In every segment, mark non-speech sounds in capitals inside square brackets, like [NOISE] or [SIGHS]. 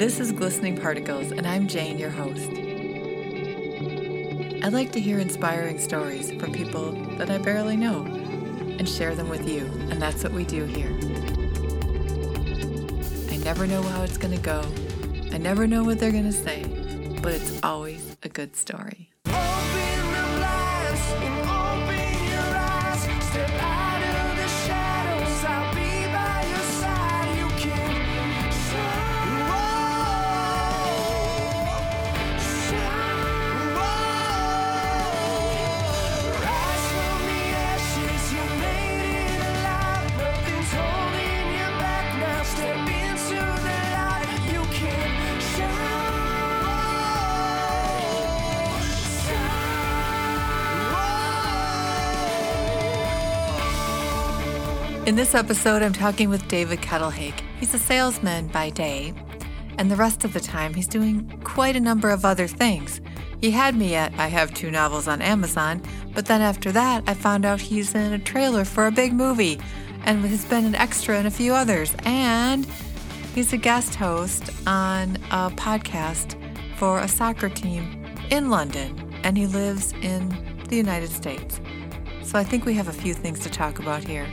This is Glistening Particles, and I'm Jane, your host. I'd like to hear inspiring stories from people that I barely know and share them with you, and that's what we do here. I never know how it's going to go, I never know what they're going to say, but it's always a good story. In this episode, I'm talking with David Kettlehake. He's a salesman by day, and the rest of the time, he's doing quite a number of other things. He had me at I have two novels on Amazon, but then after that, I found out he's in a trailer for a big movie and has been an extra in a few others. And he's a guest host on a podcast for a soccer team in London, and he lives in the United States. So I think we have a few things to talk about here.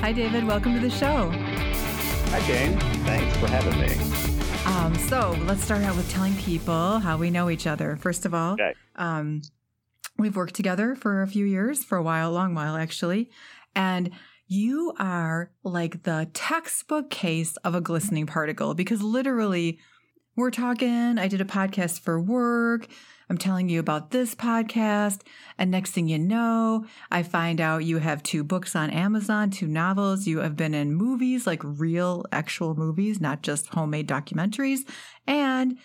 Hi, David. Welcome to the show. Hi, Jane. Thanks for having me. Um, so let's start out with telling people how we know each other. First of all, okay. um, we've worked together for a few years, for a while, a long while actually, and you are like the textbook case of a glistening particle because literally we're talking. I did a podcast for work. I'm telling you about this podcast. And next thing you know, I find out you have two books on Amazon, two novels. You have been in movies, like real, actual movies, not just homemade documentaries. And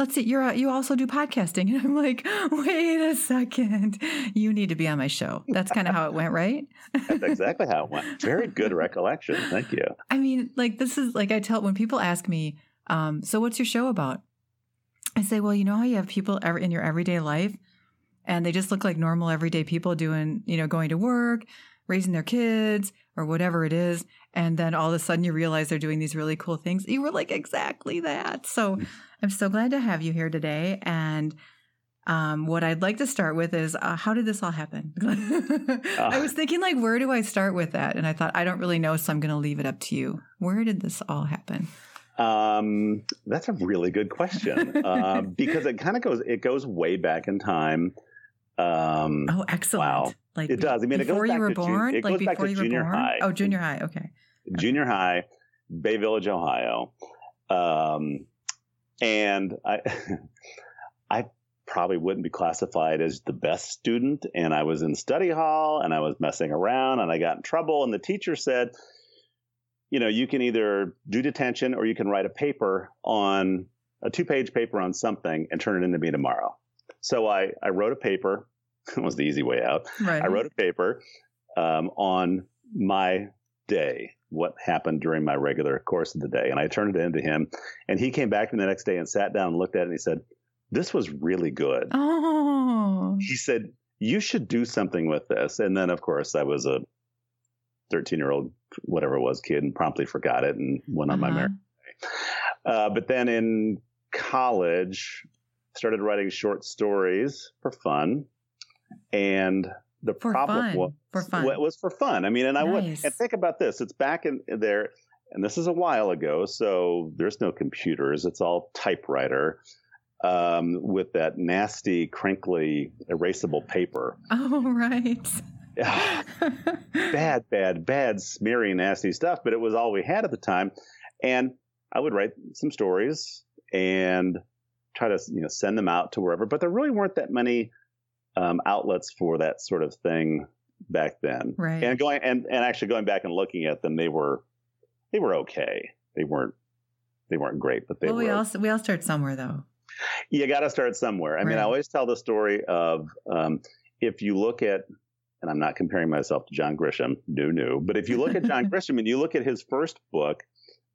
let's see, you're you also do podcasting. [LAUGHS] And I'm like, wait a second, you need to be on my show. That's kind of how it went, right? That's exactly how it went. Very good [LAUGHS] recollection. Thank you. I mean, like this is like I tell when people ask me, um, so what's your show about? I say, well, you know how you have people in your everyday life and they just look like normal everyday people doing, you know, going to work, raising their kids or whatever it is. And then all of a sudden you realize they're doing these really cool things. You were like, exactly that. So mm. I'm so glad to have you here today. And um, what I'd like to start with is uh, how did this all happen? [LAUGHS] I was thinking, like, where do I start with that? And I thought, I don't really know, so I'm going to leave it up to you. Where did this all happen? Um, that's a really good question uh, [LAUGHS] because it kind of goes it goes way back in time. Um, oh, excellent! Wow, like it does. I mean, before it goes you were born, like goes back to junior high. Oh, junior high. Okay. Junior high, Bay Village, Ohio, um, and I, [LAUGHS] I probably wouldn't be classified as the best student, and I was in study hall, and I was messing around, and I got in trouble, and the teacher said you know, you can either do detention or you can write a paper on a two page paper on something and turn it into me tomorrow. So I, I wrote a paper. [LAUGHS] It was the easy way out. Right. I wrote a paper um, on my day, what happened during my regular course of the day. And I turned it into him. And he came back to me the next day and sat down and looked at it and he said, This was really good. Oh. He said, You should do something with this. And then, of course, I was a 13 year old, whatever it was, kid and promptly forgot it and went on uh-huh. my merry way. Uh, but then in college, started writing short stories for fun. And the for problem fun. was, for fun. Well, was for fun. I mean, and I would, and think about this. It's back in there, and this is a while ago. So there's no computers. It's all typewriter. Um, with that nasty, crinkly, erasable paper. [LAUGHS] Oh, right. [SIGHS] bad, bad, bad, smeary, nasty stuff. But it was all we had at the time, and I would write some stories and try to you know send them out to wherever. But there really weren't that many um, outlets for that sort of thing back then. Right. And going and, and actually going back and looking at them, they were they were okay. They weren't they weren't great, but they well, were. We all we all start somewhere though. You got to start somewhere. I right. mean, I always tell the story of um, if you look at and I'm not comparing myself to John Grisham, no, no. But if you look at John [LAUGHS] Grisham and you look at his first book,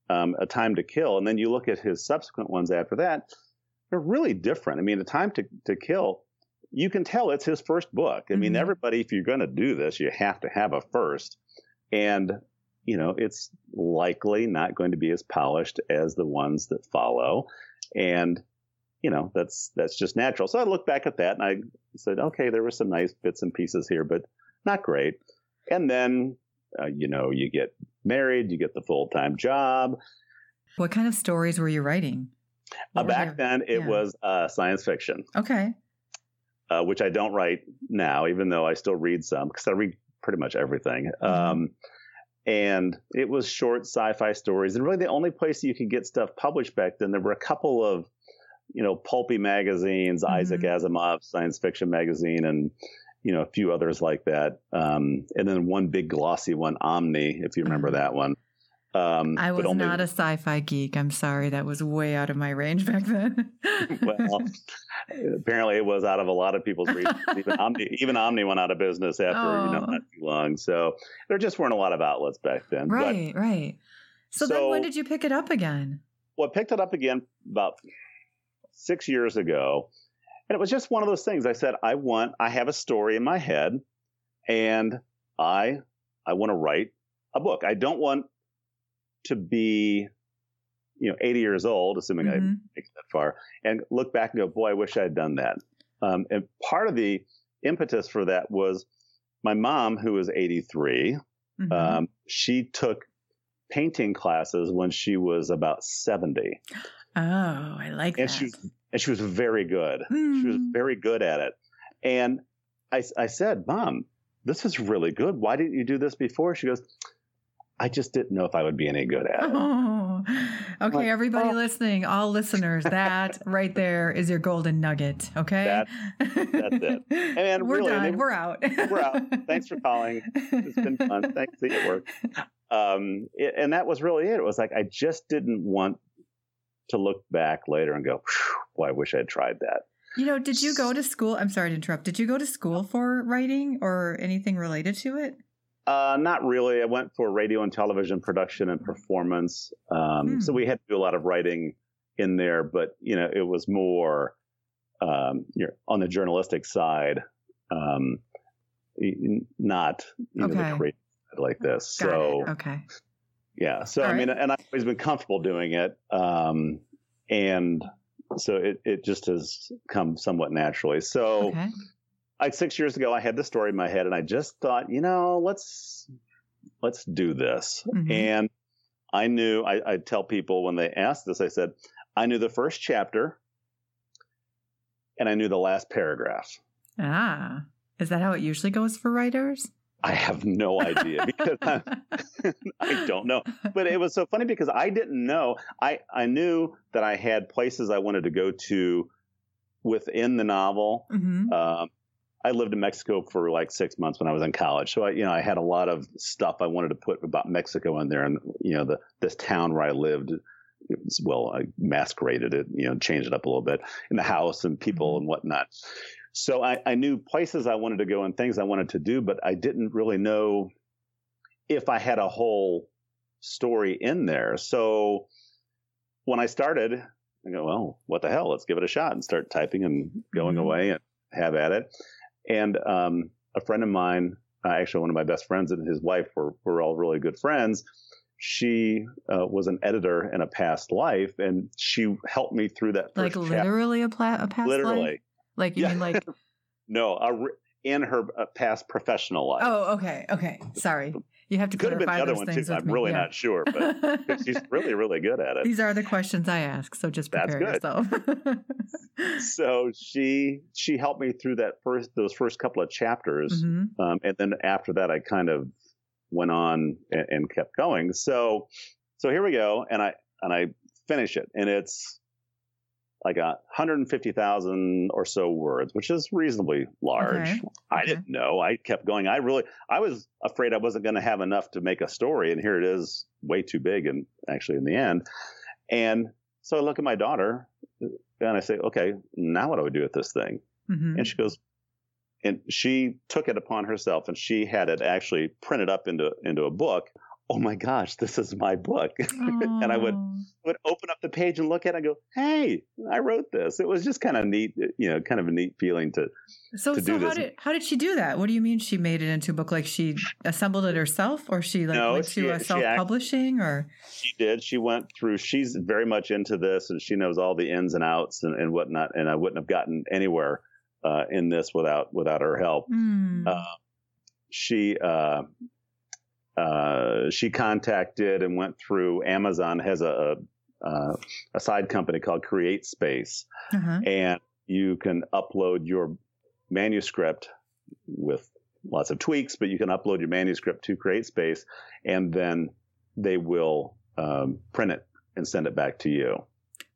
um, A Time to Kill, and then you look at his subsequent ones after that, they're really different. I mean, A Time to, to Kill, you can tell it's his first book. I mm-hmm. mean, everybody, if you're going to do this, you have to have a first. And you know, it's likely not going to be as polished as the ones that follow. And, you know, that's, that's just natural. So I look back at that and I said, okay, there were some nice bits and pieces here, but not great. And then, uh, you know, you get married, you get the full time job. What kind of stories were you writing? Uh, back then, it yeah. was uh, science fiction. Okay. Uh, which I don't write now, even though I still read some because I read pretty much everything. Mm-hmm. Um, and it was short sci-fi stories, and really the only place you could get stuff published back then. There were a couple of, you know, pulpy magazines, mm-hmm. Isaac Asimov science fiction magazine, and you know a few others like that. Um, and then one big glossy one, Omni, if you remember mm-hmm. that one. Um, I was only, not a sci-fi geek. I'm sorry, that was way out of my range back then. well, [LAUGHS] apparently it was out of a lot of people's reach. even [LAUGHS] Omni, even Omni went out of business after oh. you know not too long. So there just weren't a lot of outlets back then. Right, but, right. So, so then, when did you pick it up again? Well, I picked it up again about six years ago, and it was just one of those things. I said, I want, I have a story in my head, and I, I want to write a book. I don't want to be, you know, 80 years old, assuming mm-hmm. I make that far, and look back and go, boy, I wish I had done that. Um, and part of the impetus for that was my mom, who was 83. Mm-hmm. Um, she took painting classes when she was about 70. Oh, I like and that. She and she was very good. Mm. She was mm. very good at it. And I, I said, Mom, this is really good. Why didn't you do this before? She goes, I just didn't know if I would be any good at it. Oh, okay, like, everybody oh. listening, all listeners, that right there is your golden nugget. Okay, that, that's it. And we're really, done. we're out. we're out. Thanks for calling. It's been fun. Thanks. See it work. Um, it, and that was really it. It was like I just didn't want to look back later and go, "Boy, I wish I had tried that." You know, did you go to school? I'm sorry to interrupt. Did you go to school for writing or anything related to it? Uh, not really. I went for radio and television production and performance. Um, So hmm. we had to do a lot of writing in there, but you know, it was more um, on the journalistic side, um, not you okay. know, the creative like this. Got so it. okay, yeah. So All I mean, and I've always been comfortable doing it, um, and so it it just has come somewhat naturally. So. Okay like six years ago, I had the story in my head, and I just thought, you know, let's let's do this. Mm-hmm. And I knew I, I tell people when they ask this, I said, I knew the first chapter, and I knew the last paragraph. Ah, is that how it usually goes for writers? I have no idea because [LAUGHS] I, don't know. But it was so funny because I didn't know. I, I knew that I had places I wanted to go to within the novel. Mm-hmm. Um, I lived in Mexico for like six months when I was in college. So I, you know, I had a lot of stuff I wanted to put about Mexico in there, and you know, the this town where I lived. Was, well, I masqueraded it, you know, changed it up a little bit in the house and people mm-hmm. and whatnot. So I, I knew places I wanted to go and things I wanted to do, but I didn't really know if I had a whole story in there. So when I started, I go, well, what the hell? Let's give it a shot and start typing and going mm-hmm. away and have at it. And um, a friend of mine, uh, actually one of my best friends and his wife were, were all really good friends. She uh, was an editor in a past life, and she helped me through that. like literally a, pla- a past life. literally. life. Like you yeah. mean like? [LAUGHS] no, a, in her uh, past professional life. Oh, okay, okay. Sorry. You have to Could have been the other one too. I'm me. really yeah. not sure, but [LAUGHS] she's really, really good at it. These are the questions I ask, so just prepare yourself. [LAUGHS] so she she helped me through that first those first couple of chapters, mm-hmm. um, and then after that, I kind of went on and, and kept going. So so here we go, and I and I finish it, and it's like a 150,000 or so words, which is reasonably large. Okay. I okay. didn't know. I kept going. I really, I was afraid I wasn't going to have enough to make a story. And here it is way too big. And actually in the end, and so I look at my daughter and I say, okay, now what do I do with this thing? Mm-hmm. And she goes, and she took it upon herself and she had it actually printed up into, into a book oh my gosh, this is my book. [LAUGHS] and I would would open up the page and look at it and go, hey, I wrote this. It was just kind of neat, you know, kind of a neat feeling to so, to so how did how did she do that? What do you mean she made it into a book? Like she assembled it herself, or she like No, went she- to a self publishing, or she did. She went through. She's very much into this, and she knows all the ins and outs and, and whatnot. And I wouldn't have gotten anywhere uh, in this without without her help. Hmm. Uh, she uh, uh, she contacted and went through. Amazon has a a, a side company called CreateSpace, uh-huh. and you can upload your manuscript with lots of tweaks, but you can upload your manuscript to CreateSpace, and then they will um, print it and send it back to you.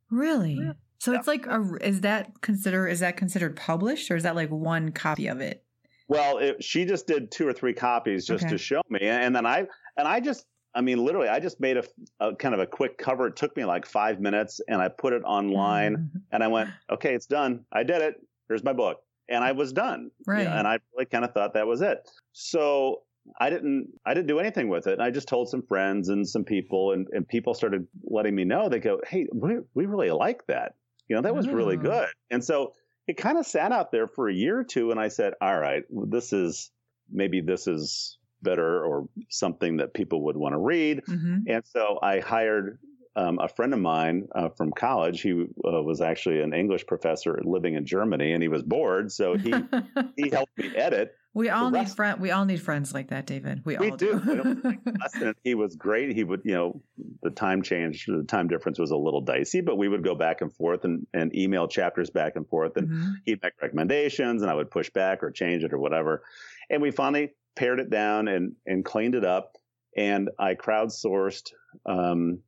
really. So Yeah. it's like a is that consider is that considered published, or is that like one copy of it? Well, it, she just did two or three copies just Okay. to show me, and then I and I just. I mean, literally, I just made a, a kind of a quick cover. It took me like five minutes, and I put it online. Mhm. and I went, okay, it's done. I did it. Here's my book. And I was done. you know, Right. and I really kind of thought that was it. So I didn't I didn't do anything with it. And I just told some friends and some people and, and people started letting me know. They go, Hey, we we really like that. You know, that was really Oh. good. And so it kind of sat out there for a year or two and I said, All right, this is maybe this is better or something that people would want to read. Mhm. And so I hired um, a friend of mine uh, from college. He uh, was actually an English professor living in Germany, and he was bored, so he [LAUGHS] he helped me edit. We all need friend. We all need friends like that, David. We, We all do. Do. [LAUGHS] He was great. He would, you know, the time change, the time difference was a little dicey, but we would go back and forth and, and email chapters back and forth, and Mhm. he'd make recommendations, and I would push back or change it or whatever. And we finally pared it down and and cleaned it up. And I crowdsourced um,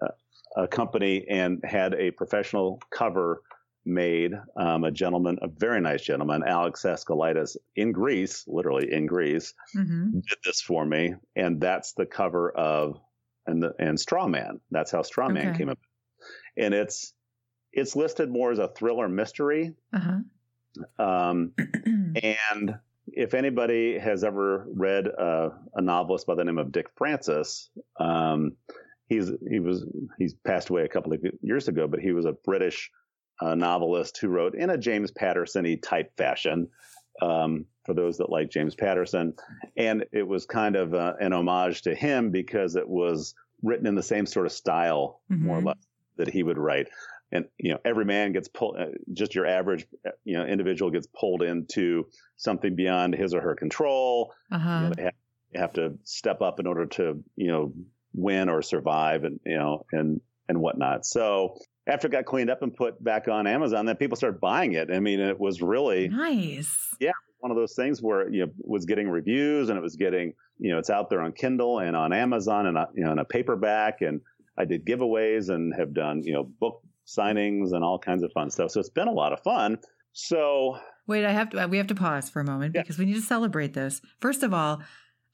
a, a company and had a professional cover made. Um, a gentleman, a very nice gentleman, Alex Escalitis in Greece, literally in Greece, Mhm. did this for me, and that's the cover of and the and Strawman. That's how Strawman Okay. came up, and it's it's listed more as a thriller mystery. Uh-huh. Um, [CLEARS THROAT] and if anybody has ever read uh, a novelist by the name of Dick Francis, um, he's he was he's passed away a couple of years ago, but he was a British uh, novelist who wrote in a James Patterson-y type fashion. Um, for those that like James Patterson, and it was kind of uh, an homage to him because it was written in the same sort of style, more or Mhm. less, that he would write. And you know, every man gets pulled. Uh, just your average, uh, you know, individual gets pulled into something beyond his or her control. Uh-huh. know, they have, they have to step up in order to, you know, win or survive, and you know, and and whatnot. So after it got cleaned up and put back on Amazon, then people started buying it. I mean, it was really Nice. Yeah, one of those things where you know was getting reviews and it was getting you know it's out there on Kindle and on Amazon and uh, you know in a paperback and I did giveaways and have done you know book signings and all kinds of fun stuff. So it's been a lot of fun. So Wait, I have to. We have to pause for a moment Yeah. because we need to celebrate this. First of all,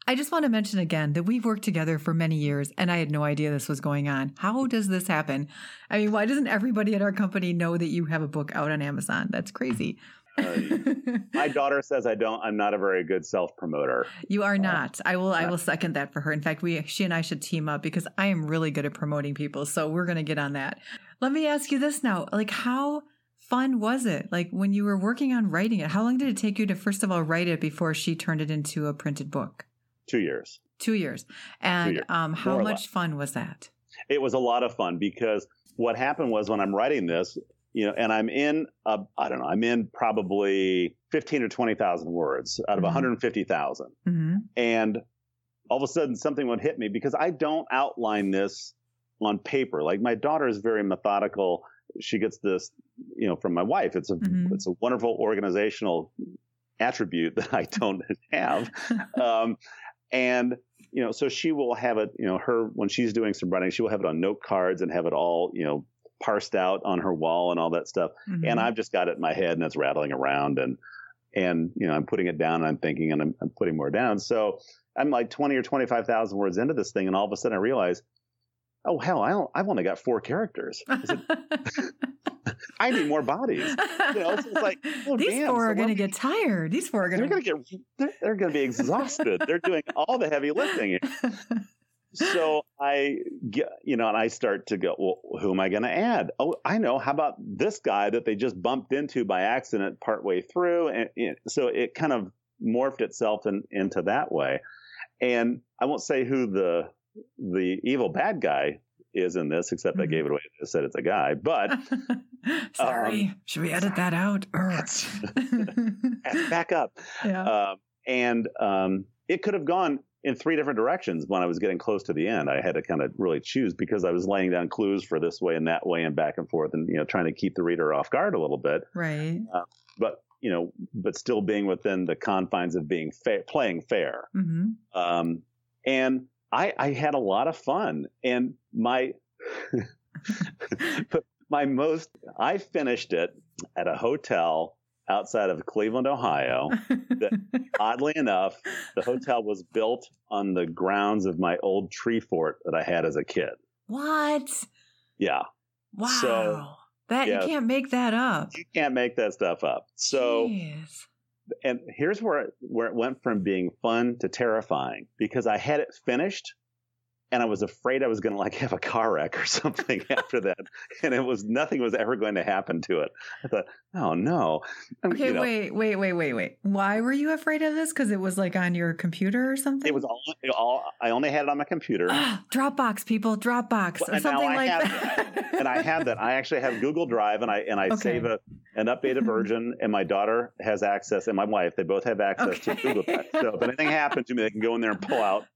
I just want to mention again that we've worked together for many years, and I had no idea this was going on. How does this happen? I mean, why doesn't everybody at our company know that you have a book out on Amazon? That's crazy. uh, [LAUGHS] my daughter says I don't. I'm not a very good self promoter. you are not. I will. I uh, will second that for her. In fact, we, she and I should team up because I am really good at promoting people. So we're going to get on that. Let me ask you this now: like, how fun was it? Like when you were working on writing it, how long did it take you to first of all write it before she turned it into a printed book? Two years. Two years. And years, um, how more much fun was that? it was a lot of fun because what happened was when I'm writing this, you know, and I'm in, uh, I don't know, I'm in probably 15 or 20,000 words out of Mhm. 150,000. hmm And all of a sudden something would hit me because I don't outline this on paper. Like my daughter is very methodical. She gets this, you know, from my wife. It's a, Mhm. it's a wonderful organizational attribute that I don't [LAUGHS] have. [LAUGHS] um, and you know, so she will have it, you know, her when she's doing some writing, she will have it on note cards and have it all, you know, parsed out on her wall and all that stuff. Mhm. And I've just got it in my head and it's rattling around and and you know, I'm putting it down and I'm thinking and I'm, I'm putting more down. So I'm like 20 or 25,000 words into this thing and all of a sudden I realize, oh hell, I don't, I've only got four characters. [LAUGHS] I need more bodies. You know, it's like, [LAUGHS] oh, These damn, four so are going to get tired. These four are going to get they're, they're going to be exhausted they're doing all the heavy lifting [LAUGHS] so I get, you know, and I start to go, well, who am I going to add? Oh, I know. How about this guy that they just bumped into by accident partway through? And, and so it kind of morphed itself in, into that way. And I won't say who the the evil bad guy is in this, except mm-hmm. I gave it away. I said it's a guy, but [LAUGHS] sorry, um, should we edit that out? [LAUGHS] back up. [LAUGHS] Yeah. Uh, and um, it could have gone in three different directions when I was getting close to the end. I had to kind of really choose because I was laying down clues for this way and that way and back and forth, and you know, trying to keep the reader off guard a little bit. Right. Uh, but you know, but still being within the confines of being fa- playing fair. Mm-hmm. Um, and I, I had a lot of fun, and my [LAUGHS] my most I finished it at a hotel outside of Cleveland, Ohio. that, [LAUGHS] oddly enough, the hotel was built on the grounds of my old tree fort that I had as a kid. What? Yeah. Wow. So, that yeah, you can't make that up. You can't make that stuff up. So Jeez. And here's where it, where it went from being fun to terrifying because I had it finished and I was afraid I was going to like have a car wreck or [LAUGHS] something after that, and it was nothing was ever going to happen to it. I thought, oh no. Um, okay, you know, wait, wait, wait, wait, wait. Why were you afraid of this? Because it was like on your computer or something. It was all, all I only had it on my computer. Ah, Dropbox, people, Dropbox well, or something like that. that. and I have that. I actually have Google Drive, and I and I okay. save a an updated [LAUGHS] version, and my daughter has access, and my wife. They both have access okay. to Google Drive. So if anything happened to me, they can go in there and pull out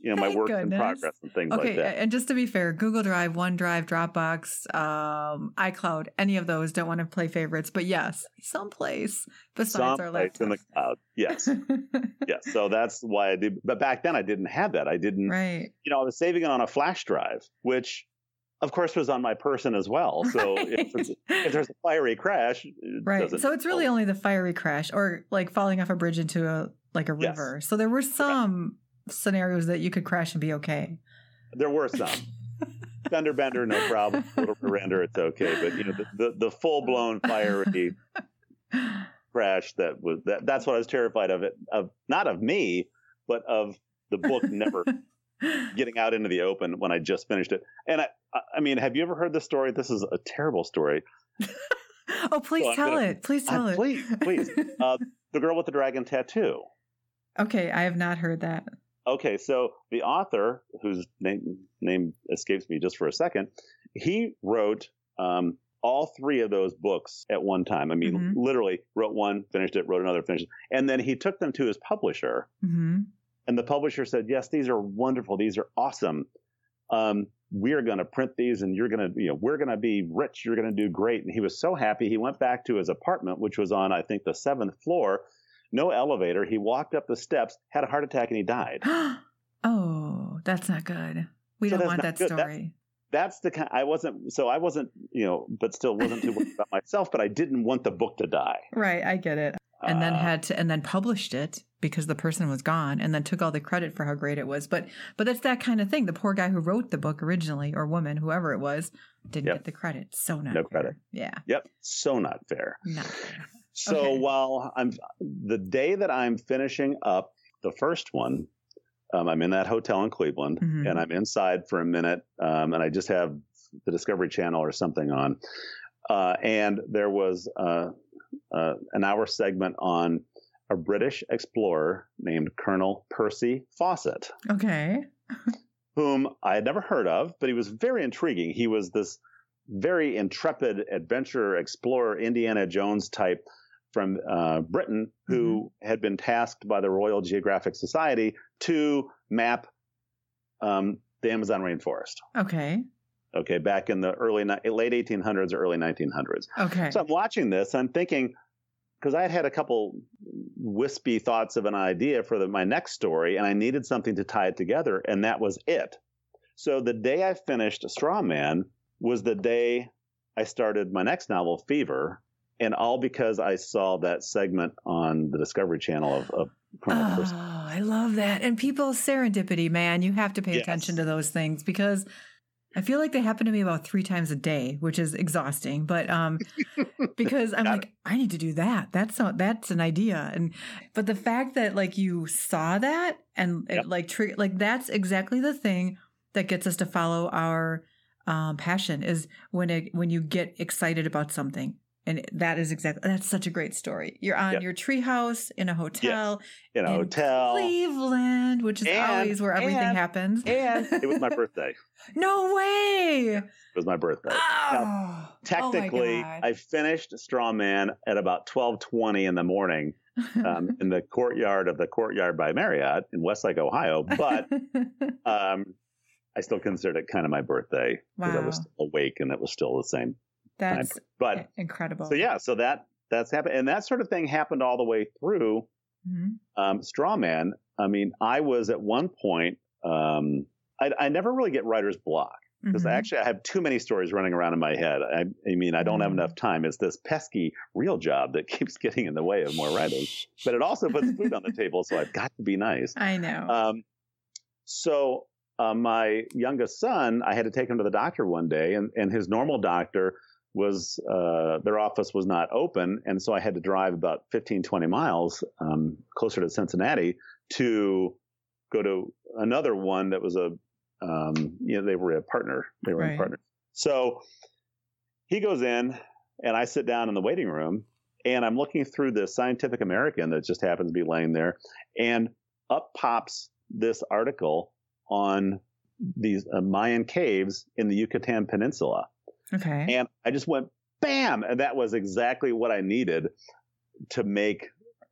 you know my [LAUGHS] work in progress and things okay, like that. And just to be fair, Google Drive, OneDrive, Dropbox, um, iCloud, any of those don't want to play favorites, but yes, someplace besides our laptops. in the cloud. Yes, [LAUGHS] yes. So that's why I did. But back then I didn't have that. I didn't. Right. You know, I was saving it on a flash drive, which of course was on my person as well. [LAUGHS] So right. if, if, there's a fiery crash, it right. So it's really only the fiery crash or like falling off a bridge into a like a river. Yes. So there were some scenarios that you could crash and be okay. There were some. [LAUGHS] Fender bender, no problem. Little render, it's okay. But you know, the the, the full blown fiery [LAUGHS] crash that was that. That's what I was terrified of. It of not of me, but of the book never [LAUGHS] getting out into the open when I just finished it. And I, I mean, have you ever heard the story? This is a terrible story. oh, please so tell gonna, it. Please tell uh, it. Please, please. Uh, the girl with the dragon tattoo. Okay, I have not heard that. Okay, so the author, whose name name escapes me just for a second, he wrote um, all three of those books at one time. I mean, mm-hmm. literally wrote one, finished it, wrote another, finished it, and then he took them to his publisher, mm-hmm. and the publisher said, "Yes, these are wonderful. These are awesome. Um, we're going to print these, and you're going to, you know, we're going to be rich. You're going to do great." And he was so happy. He went back to his apartment, which was on, I think, the seventh floor no elevator. He walked up the steps, had a heart attack, and he died. [GASPS] oh, that's not good. We so don't want that good. story. That's, that's the kind. I wasn't. So I wasn't. You know, but still wasn't too worried about myself. But I didn't want the book to die. [LAUGHS] Right. I get it. And uh, then had to, and then published it because the person was gone, and then took all the credit for how great it was. But, but that's that kind of thing. The poor guy who wrote the book originally, or woman, whoever it was, didn't yep. get the credit. So not no fair. credit. Yeah. Yep. So not fair. Not fair. So okay. while I'm the day that I'm finishing up the first one, um, I'm in that hotel in Cleveland, mm-hmm. and I'm inside for a minute, um, and I just have the Discovery Channel or something on, uh, and there was uh, uh, an hour segment on a British explorer named Colonel Percy Fawcett. Okay. whom I had never heard of, but he was very intriguing. He was this very intrepid adventurer, explorer, Indiana Jones type from uh, Britain who mm-hmm. had been tasked by the Royal Geographic Society to map um, the Amazon rainforest. Okay. Okay, back in the early late 1800s or early 1900s. Okay. So I'm watching this. I'm thinking because I had had a couple wispy thoughts of an idea for the, my next story, and I needed something to tie it together, and that was it. So the day I finished Straw Man was the day I started my next novel, Fever, and all because I saw that segment on the Discovery Channel of, of Oh, I love that. And people, serendipity, man, you have to pay yes. attention to those things because I feel like they happen to me about three times a day, which is exhausting. But um, [LAUGHS] because I'm like, it. I need to do that. That's not, that's an idea. And but the fact that like you saw that and yep. it like trigger like that's exactly the thing that gets us to follow our um, passion is when it, when you get excited about something. And that is exactly that's such a great story. You're on yep. your treehouse in a hotel, yes. in a in hotel, Cleveland, which is and, always where everything and, happens. And it was my [LAUGHS] birthday. no way! It was my birthday. Oh, now, technically, oh I finished Straw Man at about twelve twenty in the morning. um, [LAUGHS] in the courtyard of the Courtyard by Marriott in Westlake, Ohio. But [LAUGHS] um, I still considered it kind of my birthday because wow. I was awake and it was still the same that's but incredible. So yeah, so that that's happened, and that sort of thing happened all the way through mm-hmm. um, Strawman. I mean, I was at one point. Um, I, I, never really get writer's block because mm-hmm. actually I have too many stories running around in my head. I, I mean, I don't mm-hmm. have enough time. It's this pesky real job that [LAUGHS] keeps getting in the way of more writing, but it also puts food on the [LAUGHS] table. So I've got to be nice. I know. Um, so uh, my youngest son, I had to take him to the doctor one day, and, and his normal doctor was uh, their office was not open, and so I had to drive about 15, 20 miles um, closer to Cincinnati to go to another one that was a um, you know they were a partner, they were right. a partner. So he goes in, and I sit down in the waiting room, and I'm looking through the Scientific American that just happens to be laying there, and up pops this article on these uh, Mayan caves in the Yucatan Peninsula. Okay. And I just went bam, and that was exactly what I needed to make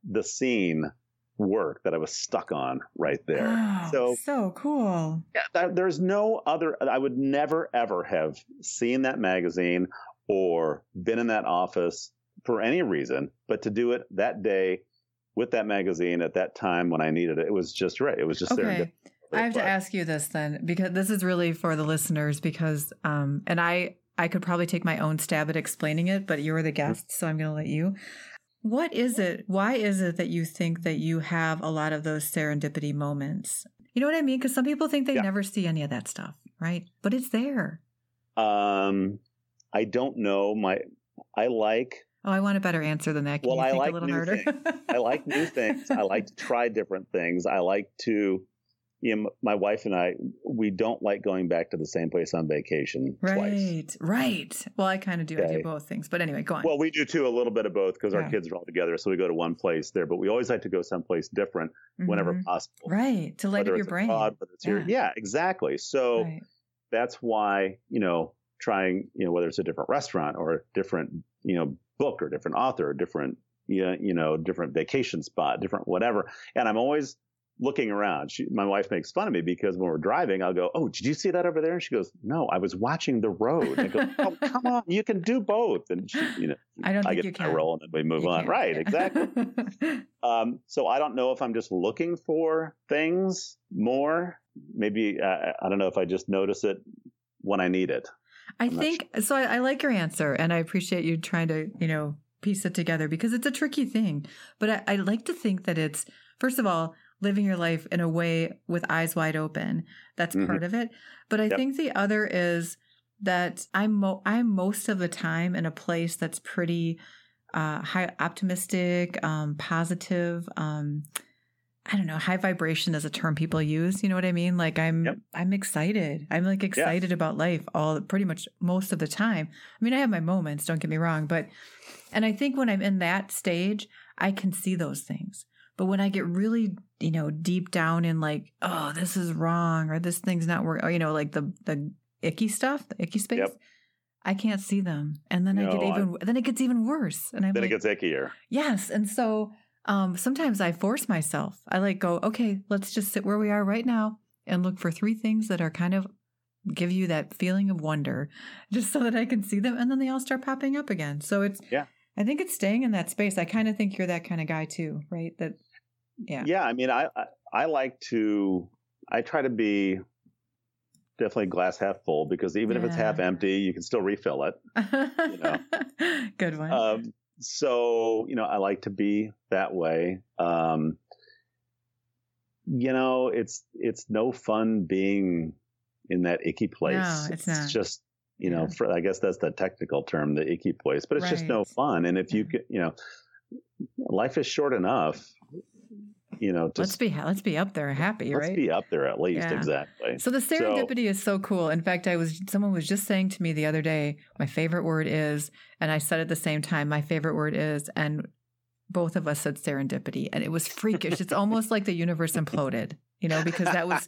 the scene work that I was stuck on right there. Wow, so so cool. Yeah, there's no other. I would never ever have seen that magazine or been in that office for any reason, but to do it that day with that magazine at that time when I needed it, it was just right. It was just okay. I have to ask you this then, because this is really for the listeners. Because, um, and I I could probably take my own stab at explaining it, but you're the guest, so I'm going to let you. What is it? Why is it that you think that you have a lot of those serendipity moments? You know what I mean? Because some people think they yeah. never see any of that stuff, right? But it's there. Um, I don't know. My, I like. Oh, I want a better answer than that. Can well, I like new things. I like new things. I like to try different things. I like to you know, my wife and I, we don't like going back to the same place on vacation right, twice. Right. Well, I kind of do. Okay. I do both things. But anyway, go on. Well, we do too, a little bit of both because yeah. our kids are all together. So we go to one place there, but we always like to go someplace different mm-hmm. whenever possible. Right. To light up your brain. Yeah. Yeah, exactly. So right. that's why, you know, trying, you know, whether it's a different restaurant or a different, you know, book or different author or different, you know, different vacation spot, different whatever. And I'm always, looking around. She, my wife makes fun of me because when we're driving, I'll go, "Oh, did you see that over there?" And she goes, "No, I was watching the road." And I go, "Oh, [LAUGHS] come on, you can do both." And she, you know, I don't I think get you can. roll and then we move you on. Can't. Right, exactly. [LAUGHS] um, so I don't know if I'm just looking for things more. Maybe uh, I don't know if I just notice it when I need it. I I'm think sure. so. I, I like your answer, and I appreciate you trying to, you know, piece it together because it's a tricky thing. But I, I like to think that it's first of all living your life in a way with eyes wide open. That's mm-hmm. part of it. But I yep. think the other is that I'm mo- I'm most of the time in a place that's pretty uh, high optimistic, um, positive. Um, I don't know, high vibration is a term people use. You know what I mean? Like I'm yep. I'm excited. I'm like excited yeah. about life all pretty much most of the time. I mean, I have my moments, don't get me wrong, but and I think when I'm in that stage, I can see those things. But when I get really, you know, deep down in like, oh, this is wrong or this thing's not working, or, you know, like the, the icky stuff, the icky space, yep. I can't see them. And then no, I get even, I'm, then it gets even worse. And I'm then like, it gets ickier. Yes. And so um, sometimes I force myself. I like go, okay, let's just sit where we are right now and look for three things that are kind of give you that feeling of wonder [LAUGHS] just so that I can see them. And then they all start popping up again. So it's, yeah. I think it's staying in that space. I kind of think you're that kind of guy too, right? That yeah. Yeah. I mean, I, I, like to, I try to be definitely glass half full because even yeah. if it's half empty, you can still refill it. You know? [LAUGHS] Good one. Um, so, you know, I like to be that way. Um, you know, it's, it's no fun being in that icky place. No, it's, it's just, you know, yeah. for, I guess that's the technical term, the icky place, but it's right. just no fun. And if you, you know, life is short enough you know, let's be let's be up there happy, let's right? be up there at least, yeah. exactly. So the serendipity so, is so cool. In fact, I was someone was just saying to me the other day, my favorite word is, and I said at the same time, my favorite word is, and both of us said serendipity, and it was freakish. it's almost like the universe imploded you know, because that was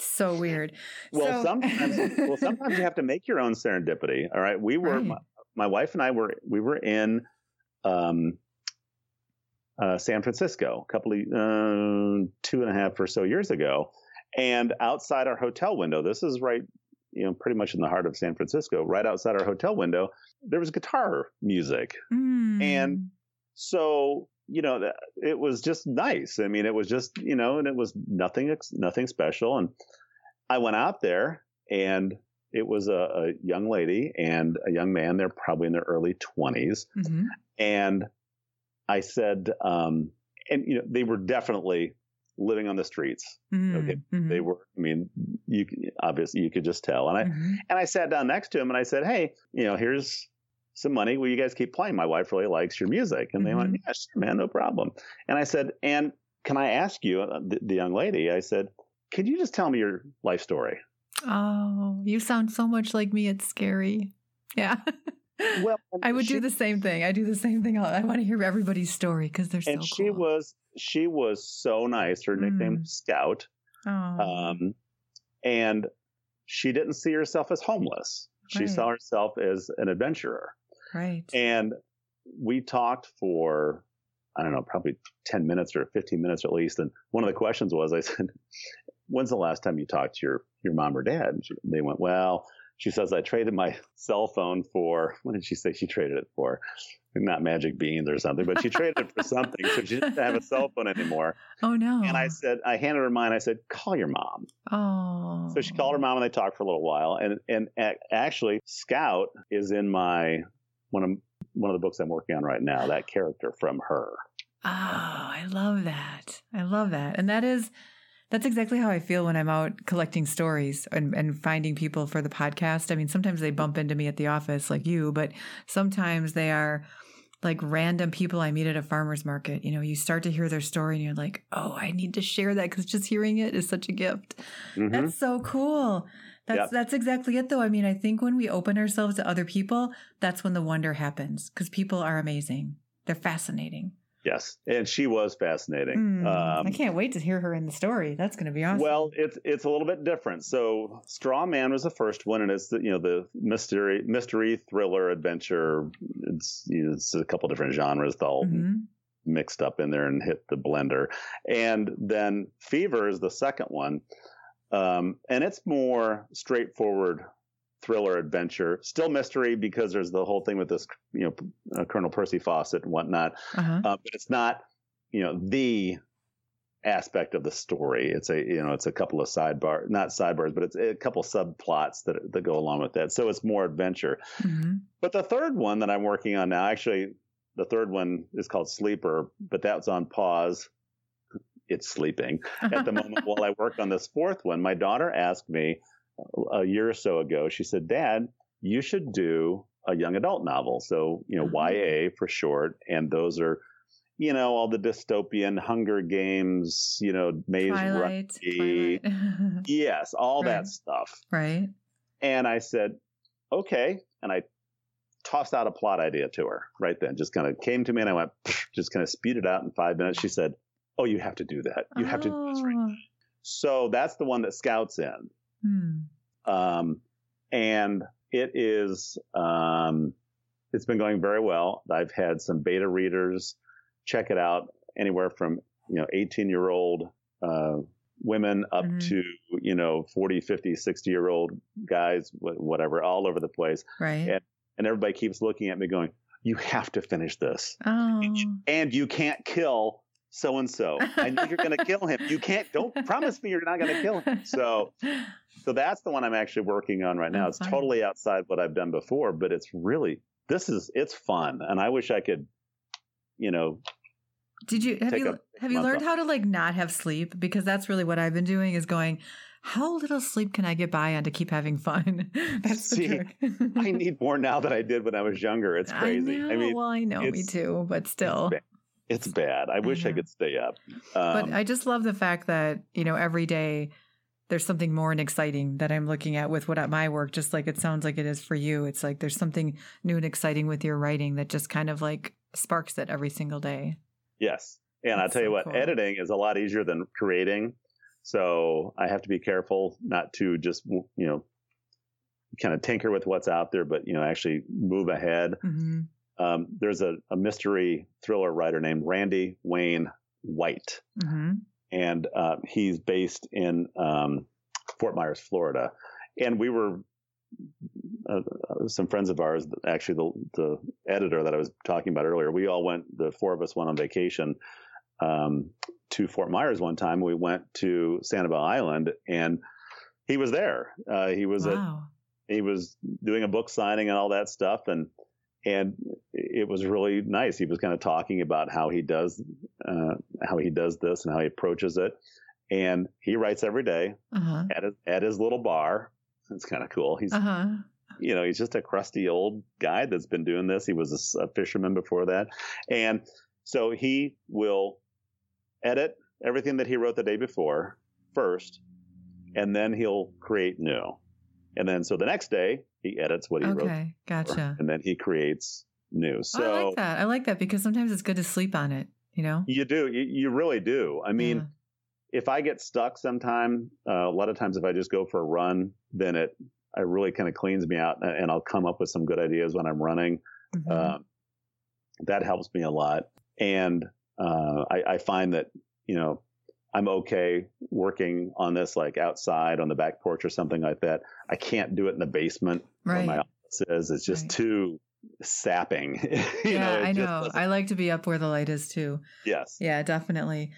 so weird. Well, so, sometimes, well, sometimes you have to make your own serendipity. All right, we were right. my, my, wife and I were we were in um, uh, San Francisco a couple of uh, two and a half or so years ago, and outside our hotel window, this is right, you know, pretty much in the heart of San Francisco, right outside our hotel window, there was guitar music, mm. and so you know, it was just nice. I mean, it was just, you know, and it was nothing, nothing special. And I went out there and it was a, a young lady and a young man. They're probably in their early 20s. Mm-hmm. And I said, um, and, you know, they were definitely living on the streets. Mm-hmm. Okay. Mm-hmm. They were, I mean, you obviously you could just tell. And I, mm-hmm. and I sat down next to him and I said, Hey, you know, here's, some money. Will you guys keep playing? My wife really likes your music. And they went, mm-hmm. yeah, sure, man, no problem. And I said, and can I ask you, uh, the, the young lady, I said, could you just tell me your life story? Oh, you sound so much like me. It's scary. Yeah. [LAUGHS] well, [LAUGHS] I would she, do the same thing. I do the same thing. I want to hear everybody's story because they're so And she cool. was she was so nice. Her nickname mm. Scout. Oh. Um, and she didn't see herself as homeless. She right. saw herself as an adventurer. Right. And we talked for, I don't know, probably 10 minutes or 15 minutes at least. And one of the questions was, I said, when's the last time you talked to your, your mom or dad? And she, they went, well, she says, I traded my cell phone for, what did she say she traded it for? Not magic beans or something, but she traded it for [LAUGHS] something. So she didn't have a cell phone anymore. Oh, no. And I said, I handed her mine. I said, call your mom. Oh. So she called her mom and they talked for a little while. And, and actually, Scout is in my one of one of the books I'm working on right now. That character from her. Oh, I love that. I love that, and that is that's exactly how I feel when I'm out collecting stories and, and finding people for the podcast. I mean, sometimes they bump into me at the office like you, but sometimes they are like random people I meet at a farmer's market. You know, you start to hear their story and you're like, oh, I need to share that because just hearing it is such a gift. Mm-hmm. That's so cool. That's yep. that's exactly it though. I mean, I think when we open ourselves to other people, that's when the wonder happens because people are amazing. They're fascinating. Yes, and she was fascinating. Mm, um, I can't wait to hear her in the story. That's going to be awesome. Well, it's it's a little bit different. So, Straw Man was the first one, and it's the, you know the mystery mystery thriller adventure. It's you know, it's a couple different genres all mm-hmm. mixed up in there and hit the blender. And then Fever is the second one, um, and it's more straightforward thriller adventure, still mystery because there's the whole thing with this, you know, uh, Colonel Percy Fawcett and whatnot. Uh-huh. Uh, but it's not, you know, the aspect of the story. It's a, you know, it's a couple of sidebar, not sidebars, but it's a couple subplots that that go along with that. So it's more adventure. Mm-hmm. But the third one that I'm working on now, actually, the third one is called Sleeper, but that's on pause it's sleeping [LAUGHS] at the moment while I work on this fourth one. My daughter asked me a year or so ago, she said, Dad, you should do a young adult novel. So, you know, mm-hmm. YA for short. And those are, you know, all the dystopian Hunger Games, you know, Maze Twilight, Twilight. [LAUGHS] yes, all right. that stuff. Right. And I said, okay. And I tossed out a plot idea to her right then, just kind of came to me and I went, just kind of spewed it out in five minutes. She said, oh, you have to do that. You have to do this right. Oh. So that's the one that Scouts in. Hmm. Um, and it is, um, it's been going very well. I've had some beta readers check it out anywhere from, you know, 18 year old, uh, women up mm-hmm. to, you know, 40, 50, 60 year old guys, whatever, all over the place. Right. And, and everybody keeps looking at me going, you have to finish this. Oh. And you can't kill so and so. I know you're going [LAUGHS] to kill him. You can't. Don't promise me you're not going to kill him. So, so that's the one I'm actually working on right now. That's it's totally outside what I've done before, but it's really this is it's fun, and I wish I could, you know. Did you have you have you learned off. how to like not have sleep? Because that's really what I've been doing is going. How little sleep can I get by on to keep having fun? [LAUGHS] That's See, the trick. I need more now than I did when I was younger. It's crazy. I, know, I mean, well, I know me too, but still It's bad. I wish I, I could stay up. Um, but I just love the fact that, you know, every day there's something more and exciting that I'm looking at with what at my work, just like it sounds like it is for you. It's like there's something new and exciting with your writing that just kind of like sparks it every single day. Yes. And I'll tell you what, cool. editing is a lot easier than creating. So I have to be careful not to just, you know, kind of tinker with what's out there, but, you know, actually move ahead. Mm-hmm. Um, there's a, a, mystery thriller writer named Randy Wayne White. Mm-hmm. And uh, he's based in um, Fort Myers, Florida. And we were uh, uh, some friends of ours, actually the the editor that I was talking about earlier, we all went. The four of us went on vacation um, to Fort Myers one time. We went to Sanibel Island, and he was there. Uh, he was wow. at, he was doing a book signing and all that stuff, and and it was really nice. He was kind of talking about how he does uh, how he does this and how he approaches it. And he writes every day uh-huh. at his, at his little bar. It's kind of cool. He's uh-huh. you know he's just a crusty old guy that's been doing this. He was a, a fisherman before that, and so he will edit everything that he wrote the day before first, and then he'll create new. And then so the next day he edits what he okay, wrote. Okay, gotcha. And then he creates new. So oh, I like that. I like that because sometimes it's good to sleep on it. You know, you do. You, you really do. I mean, yeah. if I get stuck sometime, uh, a lot of times if I just go for a run, then it it really kind of cleans me out, and I'll come up with some good ideas when I'm running. Mm-hmm. Uh, that helps me a lot. And uh, I, I find that you know I'm okay working on this like outside on the back porch or something like that. I can't do it in the basement right. where my office is. It's just right. too sapping. [LAUGHS] yeah, know, I know. I like to be up where the light is too. Yes. Yeah, definitely.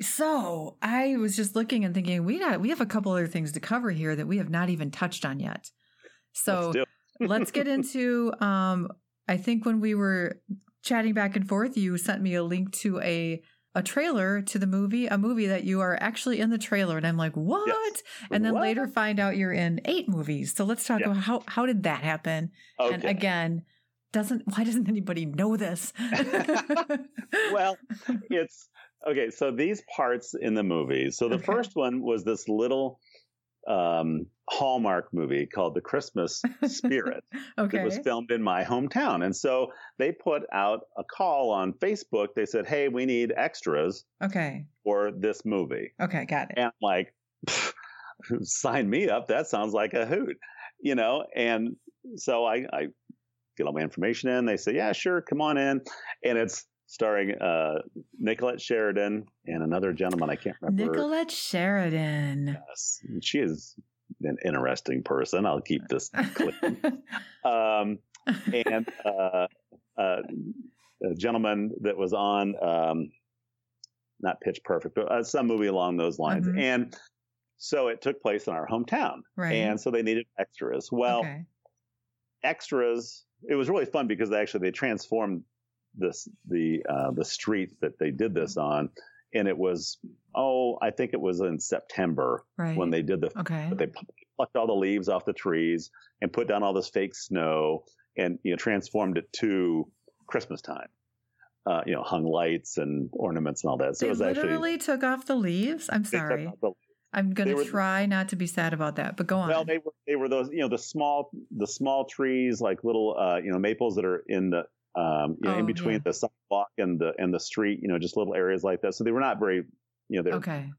So I was just looking and thinking we got we have a couple other things to cover here that we have not even touched on yet. So let's, let's get [LAUGHS] into um I think when we were chatting back and forth, you sent me a link to a a trailer to the movie, a movie that you are actually in the trailer, and I'm like, what? Yes. And then what? later find out you're in eight movies. So let's talk about how how did that happen? Okay. And again, doesn't why doesn't anybody know this? [LAUGHS] well, it's okay. So these parts in the movie. So the okay. first one was this little um, Hallmark movie called The Christmas Spirit. [LAUGHS] okay. It was filmed in my hometown. And so they put out a call on Facebook. They said, Hey, we need extras. Okay. For this movie. Okay, got it. And I'm like, [LAUGHS] sign me up. That sounds like a hoot, you know? And so I, I get all my information in. They say, Yeah, sure, come on in. And it's starring uh, Nicollette Sheridan and another gentleman I can't remember. Nicollette Sheridan. Yes, she is an interesting person. I'll keep this clean. [LAUGHS] um, and uh, uh, a gentleman that was on um, not Pitch Perfect, but uh, some movie along those lines, mm-hmm. and so it took place in our hometown, right. and so they needed extras. Well, okay. extras. It was really fun because they actually they transformed this the uh, the street that they did this on, and it was oh I think it was in September right. when they did the okay they plucked all the leaves off the trees and put down all this fake snow and you know transformed it to Christmas time. Uh, you know, hung lights and ornaments and all that. So they it was literally actually, took off the leaves. I'm sorry. I'm going to try not to be sad about that, but go on. Well, they were they were those you know the small the small trees like little uh, you know maples that are in the um, you know, oh, in between yeah. the sidewalk and the and the street, you know, just little areas like that. So they were not very, you know, they're okay.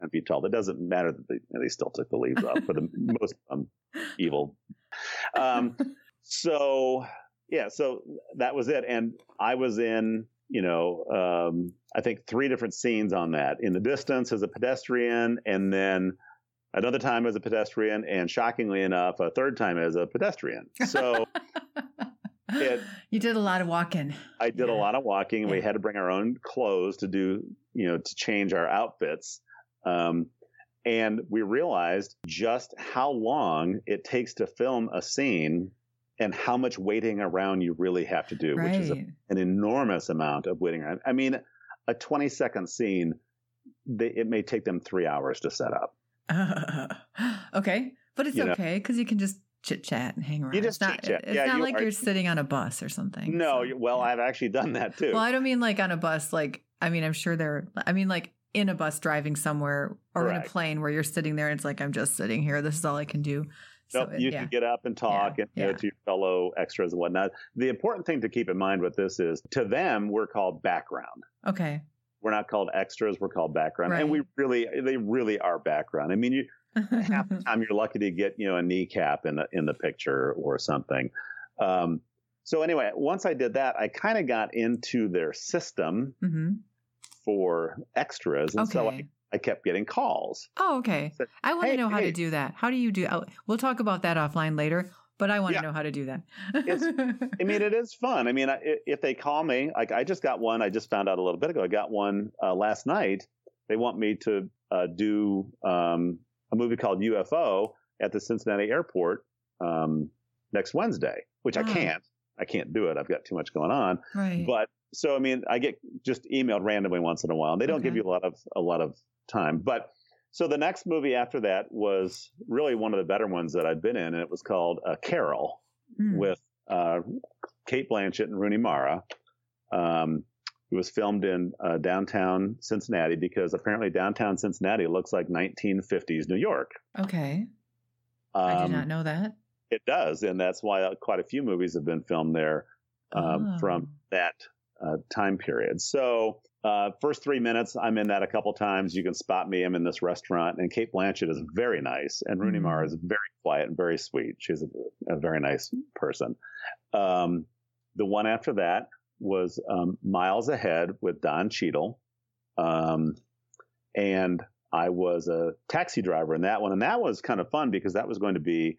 And be tall. That doesn't matter that they you know, they still took the leaves off for the [LAUGHS] most um, evil. Um, so yeah, so that was it, and I was in, you know, um, I think three different scenes on that. In the distance as a pedestrian, and then another time as a pedestrian, and shockingly enough, a third time as a pedestrian. So [LAUGHS] it, [GASPS] you did a lot of walking. I did yeah. a lot of walking, and yeah. we had to bring our own clothes to do, you know, to change our outfits. Um, and we realized just how long it takes to film a scene and how much waiting around you really have to do, right. which is a, an enormous amount of waiting around. I mean, a 20 second scene, they, it may take them three hours to set up. Uh, [LAUGHS] okay. But it's you okay because you can just chit chat and hang around. You just not, chit-chat. It's Yeah, not like are- you're sitting on a bus or something. No, so, well. I've actually done that too. Well, I don't mean like on a bus. Like, I mean, I'm sure they're. I mean, like in a bus driving somewhere or in a plane where you're sitting there and it's like I'm just sitting here. This is all I can do. So Nope, it- you yeah. can get up and talk Yeah, and you know, to your fellow extras and whatnot. The important thing to keep in mind with this is to them, we're called background. okay. We're not called extras, we're called background. And we really, they really are background. I mean, you, half the [LAUGHS] time you're lucky to get, you know, a kneecap in the, in the picture or something. Um, so anyway, once I did that, I kind of got into their system hmm for extras. And Okay. so I, I kept getting calls. oh, okay. Said, I want to "Hey, know how hey." to do that. How do you do? oh, We'll talk about that offline later. But I want Yeah. to know how to do that. I mean, it is fun. I mean, I, if they call me, like I just got one. I just found out a little bit ago. I got one uh, last night. They want me to uh, do um, a movie called UFO at the Cincinnati airport um, next Wednesday, which I can't. I can't do it. I've got too much going on. right. But so I mean, I get just emailed randomly once in a while. And they don't give you a lot of a lot of time. But so the next movie after that was really one of the better ones that I've been in, and it was called uh, Carol Mm. with uh, Cate Blanchett and Rooney Mara. Um, it was filmed in uh, downtown Cincinnati because apparently downtown Cincinnati looks like 1950s New York. okay. I did Um, not know that. It does, and that's why uh, quite a few movies have been filmed there um, Oh. from that uh, time period. So, uh, first three minutes, I'm in that a couple times. You can spot me. I'm in this restaurant, and Cate Blanchett is very nice, and Rooney Mhm. Mara is very quiet and very sweet. She's a, a very nice person. Um, the one after that was um, Miles Ahead with Don Cheadle, um, and I was a taxi driver in that one, and that was kind of fun because that was going to be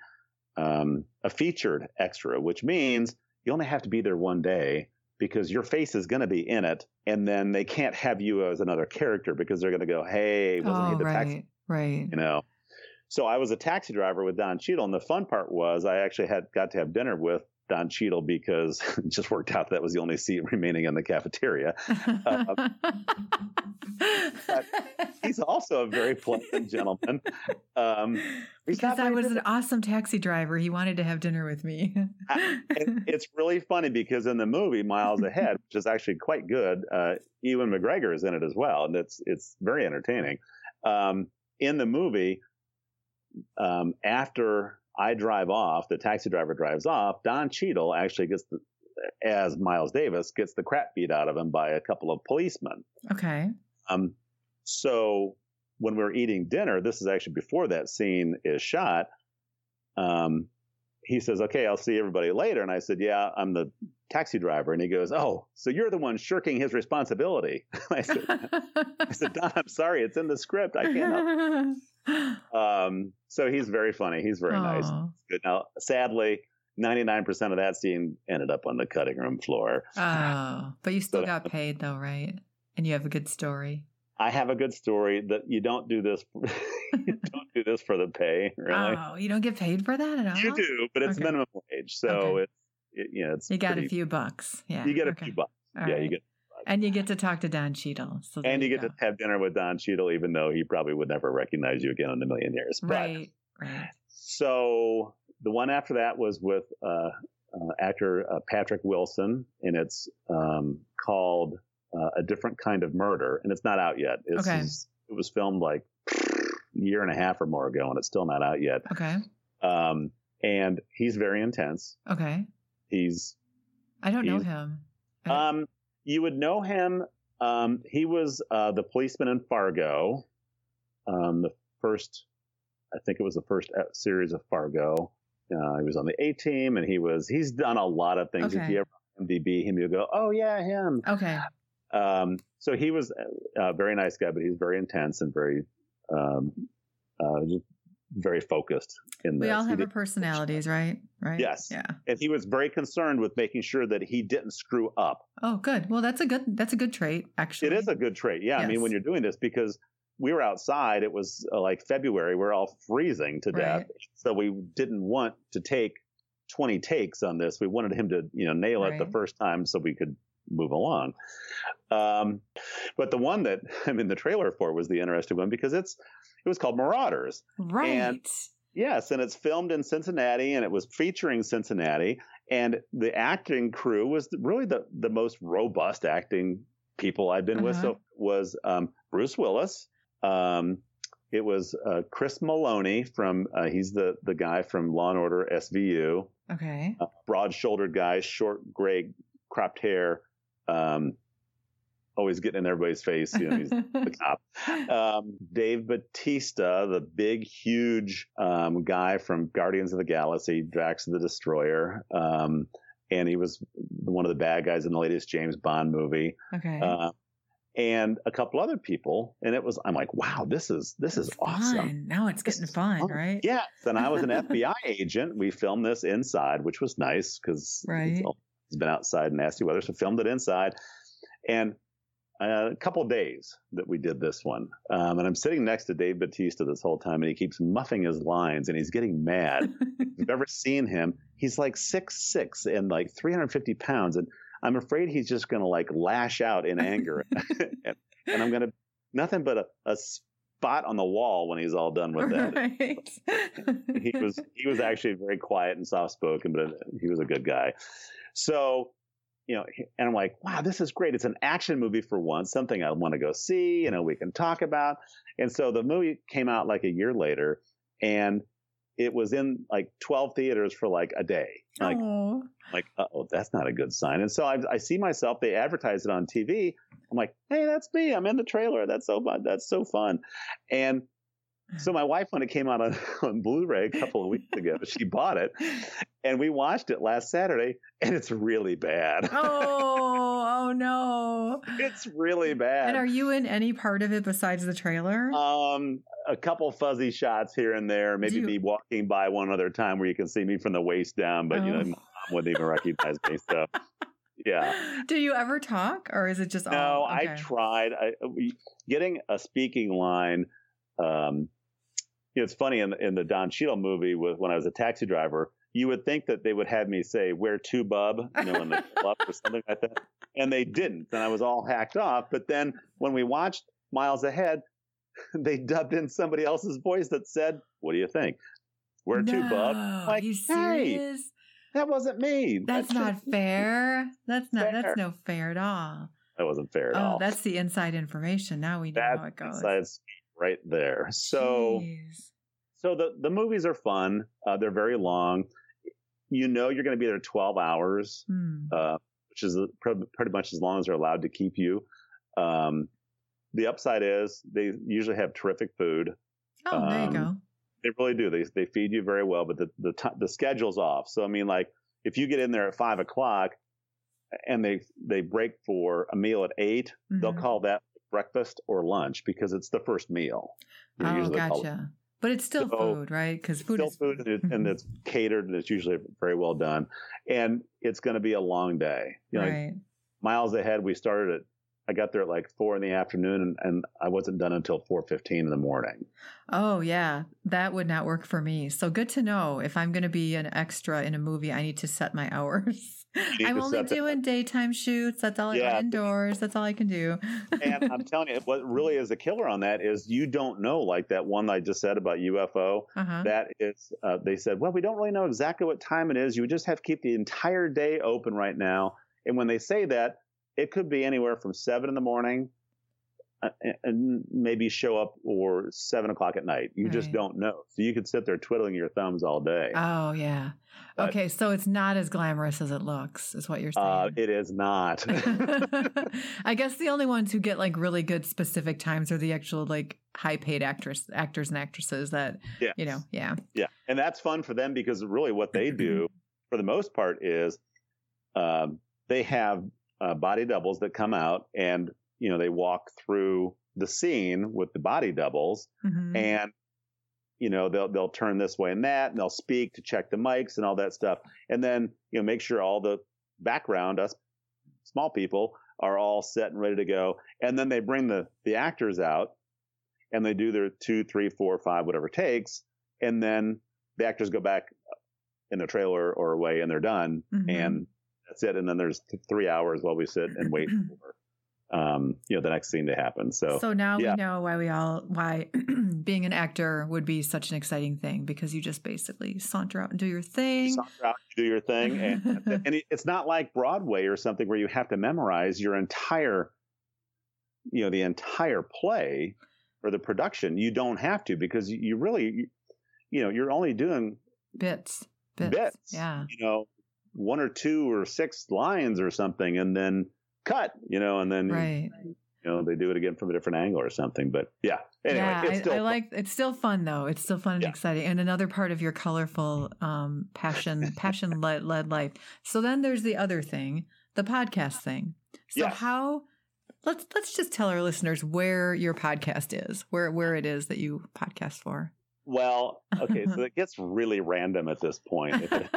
um, a featured extra, which means you only have to be there one day because your face is going to be in it, and then they can't have you as another character because they're going to go, "Hey, wasn't Oh, he the right. taxi?" Right. You know. So I was a taxi driver with Don Cheadle, and the fun part was I actually had got to have dinner with Don Cheadle because [LAUGHS] it just worked out that was the only seat [LAUGHS] remaining in the cafeteria. [LAUGHS] uh, He's also a very pleasant gentleman. Um, because I was good an awesome taxi driver. He wanted to have dinner with me. it's really funny because in the movie Miles Ahead, which is actually quite good, uh, Ewan McGregor is in it as well, and it's it's very entertaining. Um, in the movie, um, after I drive off, the taxi driver drives off. Don Cheadle actually gets the, as Miles Davis gets the crap beat out of him by a couple of policemen. okay. Um, so when we're eating dinner, this is actually before that scene is shot. Um, he says, "Okay, I'll see everybody later." And I said, "Yeah, I'm the taxi driver." And he goes, "Oh, so you're the one shirking his responsibility?" [LAUGHS] I said, "I said, Don, I'm sorry, it's in the script. I can't." [LAUGHS] help." [LAUGHS] Um, so he's very funny. He's very nice. Oh. Good. Now, sadly, 99% of that scene ended up on the cutting room floor. Oh, but you [LAUGHS] still But- got paid though, right? And you have a good story. I have a good story that you don't do this. [LAUGHS] you don't do this for the pay, really. Oh, you don't get paid for that at all? You do, but it's Okay. minimum wage, so Okay. it's it, you know it's You got pretty- a few bucks. Yeah. You get a okay. few bucks. All yeah, right. you get, And you get to talk to Don Cheadle. So and you get go. to have dinner with Don Cheadle, even though he probably would never recognize you again in a million years. But Right. Right. so the one after that was with uh, uh, actor uh, Patrick Wilson, and it's um, called uh, A Different Kind of Murder, and it's not out yet. It's, Okay. It was filmed like a year and a half or more ago, and it's still not out yet. Okay. Um, and he's very intense. Okay. He's I don't know him. I- um, you would know him. Um, he was uh, the policeman in Fargo. Um, the first, I think it was the first uh, series of Fargo. Uh, he was on the A team, and he was he's done a lot of things. If Okay. you ever MDB him, you'll go, oh yeah, him. okay. Um, so he was a, a very nice guy, but he's very intense and very, um, uh, just very focused in We this. all have our personalities, right? Right. Yes. Yeah. and he was very concerned with making sure that he didn't screw up. Oh, good. Well, that's a good. That's a good trait, actually. It is a good trait. Yeah. I mean, when you're doing this, because we were outside, it was uh, like February, we're all freezing to death. Right. So we didn't want to take 20 takes on this. We wanted him to, you know, nail it the first time so we could move along. Um, but the one that [LAUGHS] I'm in the trailer for was the interesting one because it's, it was called Marauders. right. Yes, and it's filmed in Cincinnati, and it was featuring Cincinnati, and the acting crew was really the the most robust acting people I've been uh-huh. with. So was um, Bruce Willis. Um, it was uh, Chris Meloni from uh, he's the the guy from Law and Order SVU. Okay. Uh, broad shouldered guy, short gray cropped hair. Um, always getting in everybody's face. You know, he's [LAUGHS] the cop. Um, Dave Batista, the big, huge um, guy from Guardians of the Galaxy, Drax the Destroyer. Um, and he was one of the bad guys in the latest James Bond movie. Okay. Uh, and a couple other people, and it was I'm like, wow, this is this is awesome. Fun. Now it's getting fun, fun, right? Yes. And I was an [LAUGHS] FBI agent. We filmed this inside, which was nice because right. It's, been outside in nasty weather, so filmed it inside. And a couple days that we did this one. Um, and I'm sitting next to Dave Batista this whole time, and he keeps muffing his lines, and he's getting mad. [LAUGHS] if you've ever seen him, he's like six six and like 350 pounds, and I'm afraid he's just going to like lash out in anger, [LAUGHS] and, and, I'm going to nothing but a, a spot on the wall when he's all done with that. Right. [LAUGHS] he was he was actually very quiet and soft spoken, but uh, he was a good guy. So you know, and I'm like, wow, this is great. It's an action movie for once, something I want to go see, you know, we can talk about. And so the movie came out like a year later and it was in like 12 theaters for like a day. Like, Aww. like, oh, that's not a good sign. And so I, I see myself, they advertise it on TV. I'm like, hey, that's me. I'm in the trailer. That's so fun. That's so fun. And so my wife, when it came out on, [LAUGHS] on Blu-ray a couple of weeks ago, she bought it, and we watched it last Saturday, and it's really bad. Oh, oh no! [LAUGHS] It's really bad. And are you in any part of it besides the trailer? Um, a couple fuzzy shots here and there, maybe you... me walking by one other time where you can see me from the waist down, but oh. you know, oh. mom wouldn't even recognize me. So. [LAUGHS] Yeah. Do you ever talk, or is it just? No, all, okay. I tried. I, getting a speaking line um, you know, it's funny in, in the Don Cheadle movie with when I was a taxi driver, you would think that they would have me say "Where to, bub?" you know, in the club or something like that, and they didn't, and I was all hacked off. But then when we watched Miles Ahead, [LAUGHS] they dubbed in somebody else's voice that said, "What do you think? Where no, to, bub?" Like, you serious? Hey, that wasn't me. That's, that's not fair. That's not. Fair. That's no fair at all. That wasn't fair at oh, all. That's the inside information. Now we know that's how it goes. Inside right there. So, Jeez. so the the movies are fun. Uh, they're very long. You know, you're going to be there 12 hours, mm. uh, which is pretty much as long as they're allowed to keep you. Um, the upside is they usually have terrific food. Oh, um, there you go. They really do. They they feed you very well, but the the t- the schedule's off. So I mean, like if you get in there at five o'clock and they they break for a meal at 8 they mm-hmm. they'll call that breakfast or lunch because it's the first meal. oh, gotcha. But it's still so, food, right? Because food still is food, and, and, [LAUGHS] it's catered, and it's usually very well done. And it's going to be a long day. You know, right. Miles ahead, we started at I got there at like four in the afternoon and, and I wasn't done until 4.15 in the morning. Oh yeah, that would not work for me. So good to know if I'm going to be an extra in a movie, I need to set my [LAUGHS] hours. I'm only doing daytime shoots. That's all I yeah. indoors. That's all I can do. and I'm [LAUGHS] telling you, what really is a killer on that is you don't know, like that one I just said about UFO. Uh-huh. That is, uh, they said, well, we don't really know exactly what time it is. You would just have to keep the entire day open right now. And when they say that, it could be anywhere from seven in the morning uh, and maybe show up or seven o'clock at night. You right. just don't know. So you could sit there twiddling your thumbs all day. Oh yeah. But, okay, so it's not as glamorous as it looks, is what you're uh, saying. Uh, it is not. [LAUGHS] [LAUGHS] I guess the only ones who get like really good specific times are the actual like high paid actress actors and actresses that yes. you know, yeah. Yeah. And that's fun for them because really what they [CLEARS THROAT] do for the most part is um, they have uh, body doubles that come out and you know they walk through the scene with the body doubles mm-hmm. and you know they'll they'll turn this way and that and they'll speak to check the mics and all that stuff and then you know make sure all the background us small people are all set and ready to go and then they bring the the actors out and they do their two three four five whatever takes and then the actors go back in the trailer or away and they're done mm-hmm. and that's it. And then there's three hours while we sit and wait [CLEARS THROAT] for um, you know, the next scene to happen. So, so now yeah. we know why we all why [CLEARS THROAT] being an actor would be such an exciting thing because you just basically saunter out and do your thing. Saunter out, do your thing, and, and [LAUGHS] it's not like Broadway or something where you have to memorize your entire, you know, the entire play or the production. You don't have to because you really, you know, you're only doing bits, bits, bits. Yeah, you know, one or two or six lines or something, and then cut, you know, and then right. you know they do it again from a different angle or something. But yeah, anyway, yeah, it's still I, I like it's still fun though. It's still fun and yeah. exciting, and another part of your colorful um, passion [LAUGHS] passion led, led life. So then there's the other thing, the podcast thing. So yes. how? Let's let's just tell our listeners where your podcast is, where where it is that you podcast for. Well, okay, so [LAUGHS] it gets really random at this point. If it,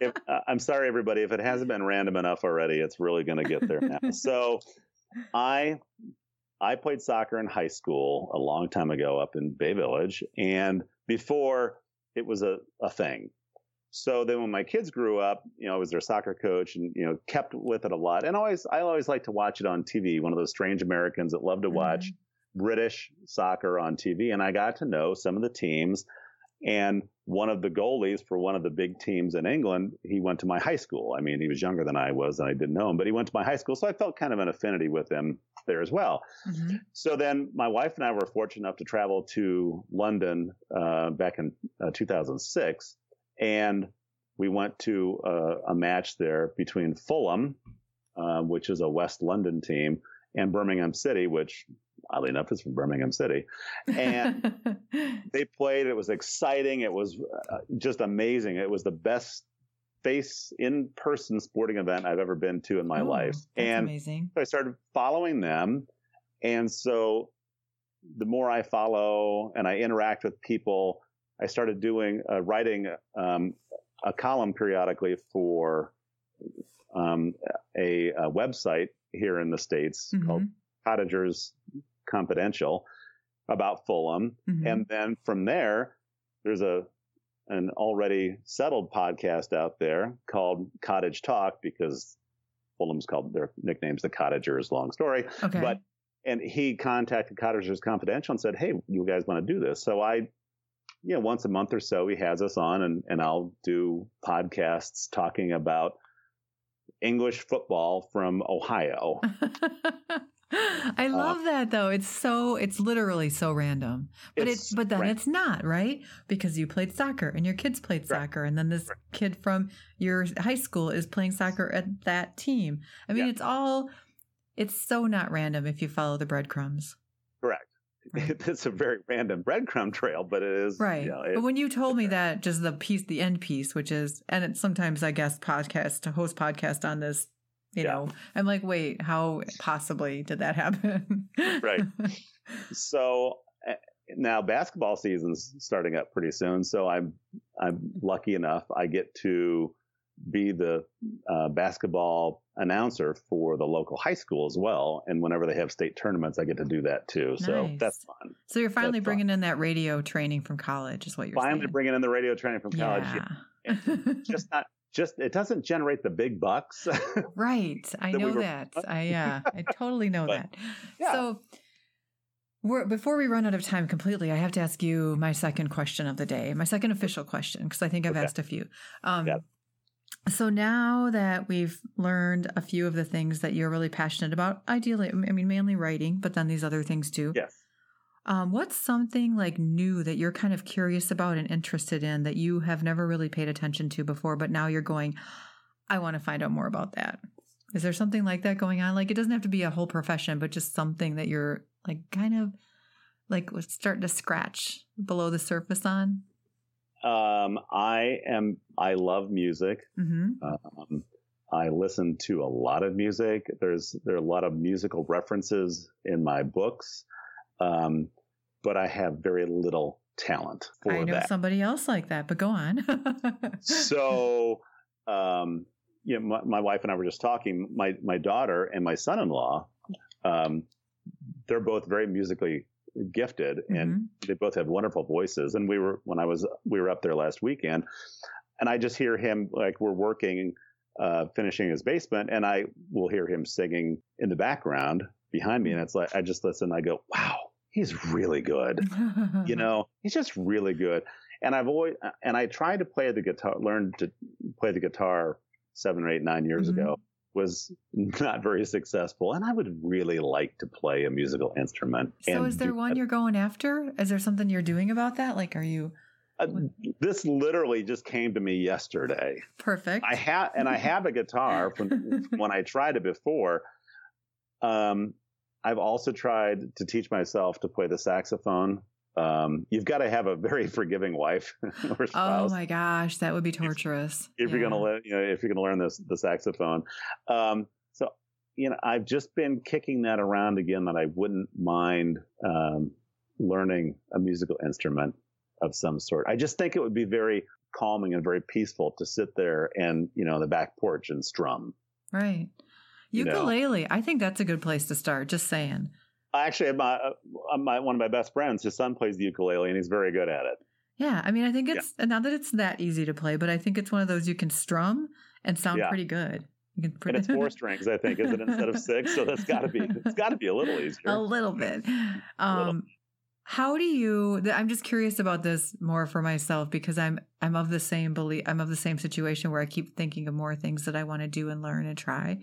if, [LAUGHS] uh, I'm sorry, everybody, if it hasn't been random enough already, it's really going to get there now. So, I I played soccer in high school a long time ago up in Bay Village, and before it was a, a thing. So then when my kids grew up, you know, I was their soccer coach and, you know, kept with it a lot. And always, I always like to watch it on TV, one of those strange Americans that love to watch mm-hmm. British soccer on TV, and I got to know some of the teams. And one of the goalies for one of the big teams in England, he went to my high school. I mean, he was younger than I was, and I didn't know him, but he went to my high school, so I felt kind of an affinity with him there as well. Mm-hmm. So then, my wife and I were fortunate enough to travel to London uh, back in uh, 2006, and we went to uh, a match there between Fulham, uh, which is a West London team, and Birmingham City, which oddly enough, is from Birmingham City. And [LAUGHS] they played. It was exciting. It was uh, just amazing. It was the best face in person sporting event I've ever been to in my oh, life. and amazing. So I started following them. And so the more I follow and I interact with people, I started doing, uh, writing um, a column periodically for um, a, a, website here in the States mm-hmm. called Cottagers confidential about Fulham. Mm-hmm. And then from there, there's a an already settled podcast out there called Cottage Talk because Fulham's called their nicknames the Cottagers. Long story, okay. but and he contacted Cottagers Confidential and said, "Hey, you guys want to do this?" So I, you know, once a month or so, he has us on, and and I'll do podcasts talking about English football from Ohio. [LAUGHS] [LAUGHS] I uh, love uh, that though. It's so it's literally so random. But it's but then it's not, right? Because you played soccer and your kids played right. soccer and then this right. kid from your high school is playing soccer at that team. I mean, yeah. it's all it's so not random if you follow the breadcrumbs. Correct. Right. [LAUGHS] It's a very random breadcrumb trail, but it is right. You know, it, but when you told me that, just the piece, the end piece, which is, and it's sometimes I guess podcast to host podcast on this you yeah. know i'm like wait how possibly did that happen [LAUGHS] right so eh, now basketball season's starting up pretty soon so i'm i'm lucky enough i get to be the uh, basketball announcer for the local high school as well and whenever they have state tournaments i get to do that too nice. so that's fun so you're finally that's bringing fun. in that radio training from college is what you're finally saying. bringing in the radio training from college yeah. just not just it doesn't generate the big bucks. [LAUGHS] right. I that know we were, that. I uh, I totally know [LAUGHS] but, that. Yeah. So before we run out of time completely, I have to ask you my second question of the day, my second official question, because I think I've okay. asked a few. Um, yeah. So now that we've learned a few of the things that you're really passionate about, ideally, I mean, mainly writing, but then these other things too. Yes. Um, what's something like new that you're kind of curious about and interested in that you have never really paid attention to before, but now you're going, I want to find out more about that? Is there something like that going on? Like it doesn't have to be a whole profession, but just something that you're like kind of like starting to scratch below the surface on? Um, I am, I love music. Mm-hmm. Um, I listen to a lot of music. There's, there are a lot of musical references in my books. Um, but I have very little talent for I know that. somebody else like that, but go on. [LAUGHS] so, um, you know, my, my, wife and I were just talking. My my daughter and my son-in-law, um, they're both very musically gifted, mm-hmm. and they both have wonderful voices. And we were when I was we were up there last weekend, and I just hear him like we're working, uh, finishing his basement, and I will hear him singing in the background behind me, and it's like I just listen. I go, wow, he's really good. you [LAUGHS] know, he's just really good. And I've always and I tried to play the guitar, learned to play the guitar seven or eight, nine years mm-hmm. ago. Was [LAUGHS] not very successful, and I would really like to play a musical instrument. So, is there one that. you're going after? Is there something you're doing about that? Like, are you? Uh, this literally just came to me yesterday. Perfect. I have, and I [LAUGHS] have a guitar from when I tried it before. Um, I've also tried to teach myself to play the saxophone. Um, you've got to have a very [LAUGHS] forgiving wife [LAUGHS] or oh spouse. Oh my gosh, that would be torturous. If, if yeah. you're gonna learn, you know, if you're gonna learn this the saxophone. Um, so you know, I've just been kicking that around again that I wouldn't mind um, learning a musical instrument of some sort. I just think it would be very calming and very peaceful to sit there and, you know, the back porch and strum. Right. Ukulele. You know? I think that's a good place to start. Just saying. Actually, my, uh, my one of my best friends, his son plays the ukulele and he's very good at it. Yeah, I mean, I think it's yeah. not that it's that easy to play, but I think it's one of those you can strum and sound yeah. pretty good. You can pretty- and it's four [LAUGHS] strings, I think, is it instead of six? So that's got to be it's got to be a little easier. [LAUGHS] A little bit. Um, a little. How do you? I'm just curious about this more for myself because I'm I'm of the same belief. I'm of the same situation where I keep thinking of more things that I want to do and learn and try.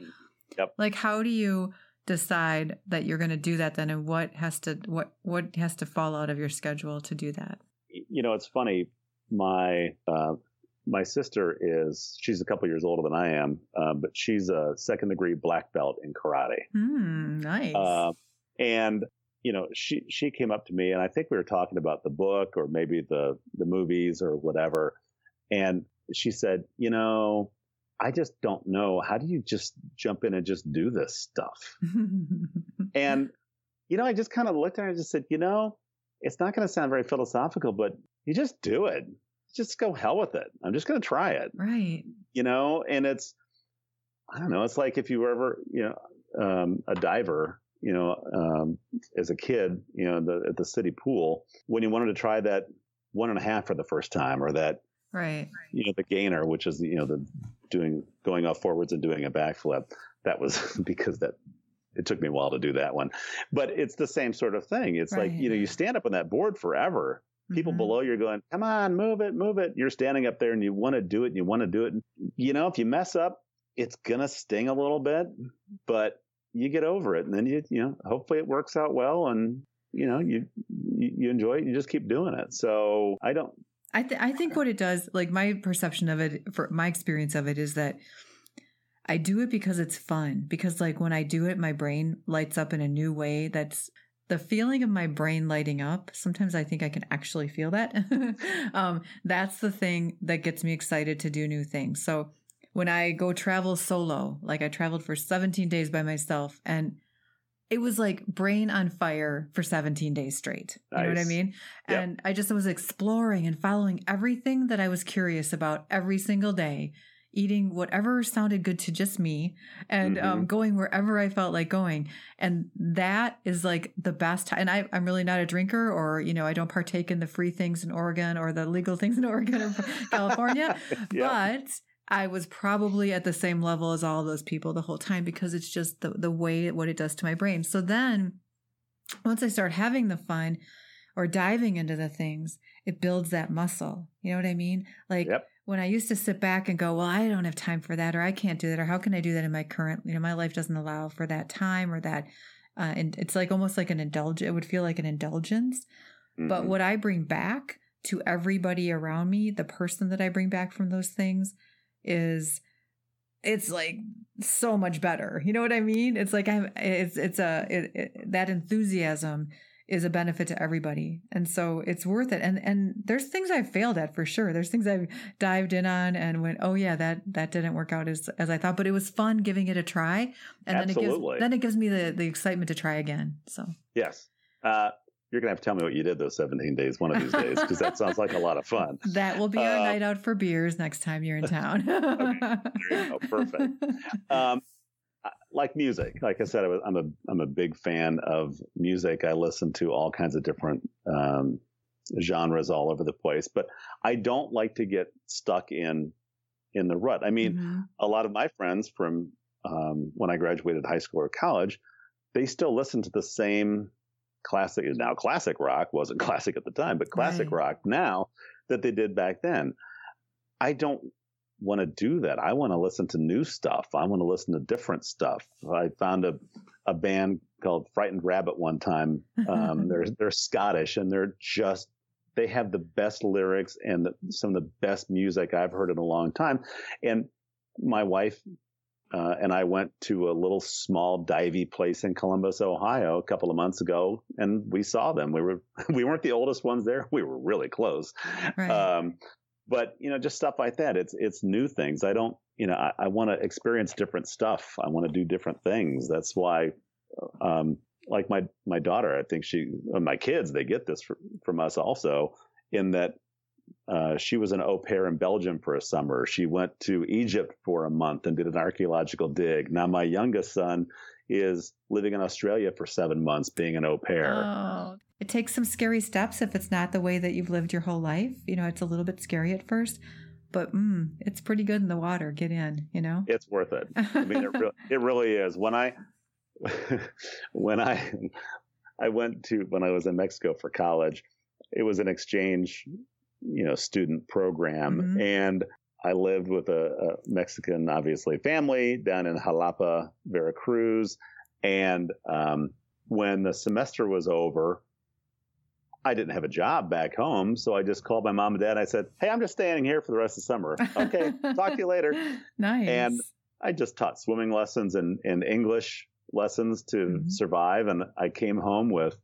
Yep. Like, how do you decide that you're going to do that then, and what has to what what has to fall out of your schedule to do that? You know, it's funny. My uh, my sister is she's a couple years older than I am, uh, but she's a second degree black belt in karate. Mm, nice. Uh, and you know, she she came up to me, and I think we were talking about the book or maybe the the movies or whatever, and she said, you know, I just don't know. How do you just jump in and just do this stuff? [LAUGHS] and you know, I just kind of looked at her and just said, you know, it's not going to sound very philosophical, but you just do it. Just go hell with it. I'm just going to try it. Right. You know, and it's, I don't know. It's like if you were ever, you know, um, a diver you know, um, as a kid, you know, the, at the city pool, when you wanted to try that one and a half for the first time, or that, right, you know, the gainer, which is you know the doing going off forwards and doing a backflip. That was [LAUGHS] because that it took me a while to do that one, but it's the same sort of thing. It's right. like you know, you stand up on that board forever. People mm-hmm. below you are going, come on, move it, move it. You're standing up there and you want to do it and you want to do it. You know, if you mess up, it's gonna sting a little bit, but you get over it and then you you know hopefully it works out well and you know you you, you enjoy it and you just keep doing it so i don't i th- i think what it does like my perception of it for my experience of it is that i do it because it's fun because like when i do it my brain lights up in a new way that's the feeling of my brain lighting up sometimes i think i can actually feel that. [LAUGHS] Um, that's the thing that gets me excited to do new things. So when I go travel solo, like I traveled for 17 days by myself and it was like brain on fire for 17 days straight. You nice. know what I mean? Yep. And I just was exploring and following everything that I was curious about every single day, eating whatever sounded good to just me and um, mm-hmm. um, going wherever I felt like going. And that is like the best. And I, am really not a drinker or, you know, I don't partake in the free things in Oregon or the legal things in Oregon or [LAUGHS] California. yep. But I was probably at the same level as all those people the whole time because it's just the, the way what it does to my brain. So then once I start having the fun or diving into the things, it builds that muscle. You know what I mean? Like yep. when I used to sit back and go, well, I don't have time for that, or I can't do that, or how can I do that in my current, you know, my life doesn't allow for that time or that. Uh, and it's like almost like an indulgence. It would feel like an indulgence. Mm-hmm. But what I bring back to everybody around me, the person that I bring back from those things, is it's like so much better. You know what I mean? It's like I'm it's it's a it, it, that enthusiasm is a benefit to everybody. And so it's worth it. And and there's things I've failed at for sure. There's things I've dived in on and went, "Oh yeah, that that didn't work out as as I thought, but it was fun giving it a try." And Absolutely. then it gives then it gives me the the excitement to try again. So Yes. Uh you're gonna have to tell me what you did those 17 days one of these days because that sounds like a lot of fun. [LAUGHS] That will be our uh, night out for beers next time you're in [LAUGHS] town. okay, there you go. Perfect. [LAUGHS] Um, like music, like I said, I am a I'm a big fan of music. I listen to all kinds of different um, genres all over the place, but I don't like to get stuck in in the rut. I mean, mm-hmm. a lot of my friends from um, when I graduated high school or college they still listen to the same classic now classic rock wasn't [LAUGHS] classic at the time but classic right. rock now that they did back then. I don't want to do that. I want to listen to new stuff. I want to listen to different stuff. I found a, a band called frightened rabbit one time. Um, [LAUGHS] they're they're scottish and they're just they have the best lyrics and the, some of the best music i've heard in a long time. And my wife uh, and I went to a little small divey place in Columbus, Ohio, a couple of months ago, and we saw them. We were [LAUGHS] we weren't the oldest ones there. We were really close. Right. Um, but you know, just stuff like that. It's it's new things. I don't, you know, I, I want to experience different stuff. I want to do different things. That's why, um, like my my daughter, I think she, my kids, they get this from, from us also. In that uh, she was an au pair in Belgium for a summer. She went to Egypt for a month and did an archaeological dig. Now, my youngest son is living in Australia for seven months being an au pair. Oh, it takes some scary steps if it's not the way that you've lived your whole life. You know, it's a little bit scary at first, but mm, it's pretty good in the water. Get in, you know? It's worth it. [LAUGHS] I mean, it, re- it really is. When I, [LAUGHS] when I, I went to, when I was in Mexico for college, it was an exchange you know student program mm-hmm. and I lived with a, a, Mexican, obviously, family down in Jalapa, Veracruz. And um, when the semester was over, I didn't have a job back home. So I just called my mom and dad. And I said, Hey, I'm just staying here for the rest of the summer. Okay, [LAUGHS] talk to you later. Nice. And I just taught swimming lessons and, and English lessons to mm-hmm. survive. And I came home with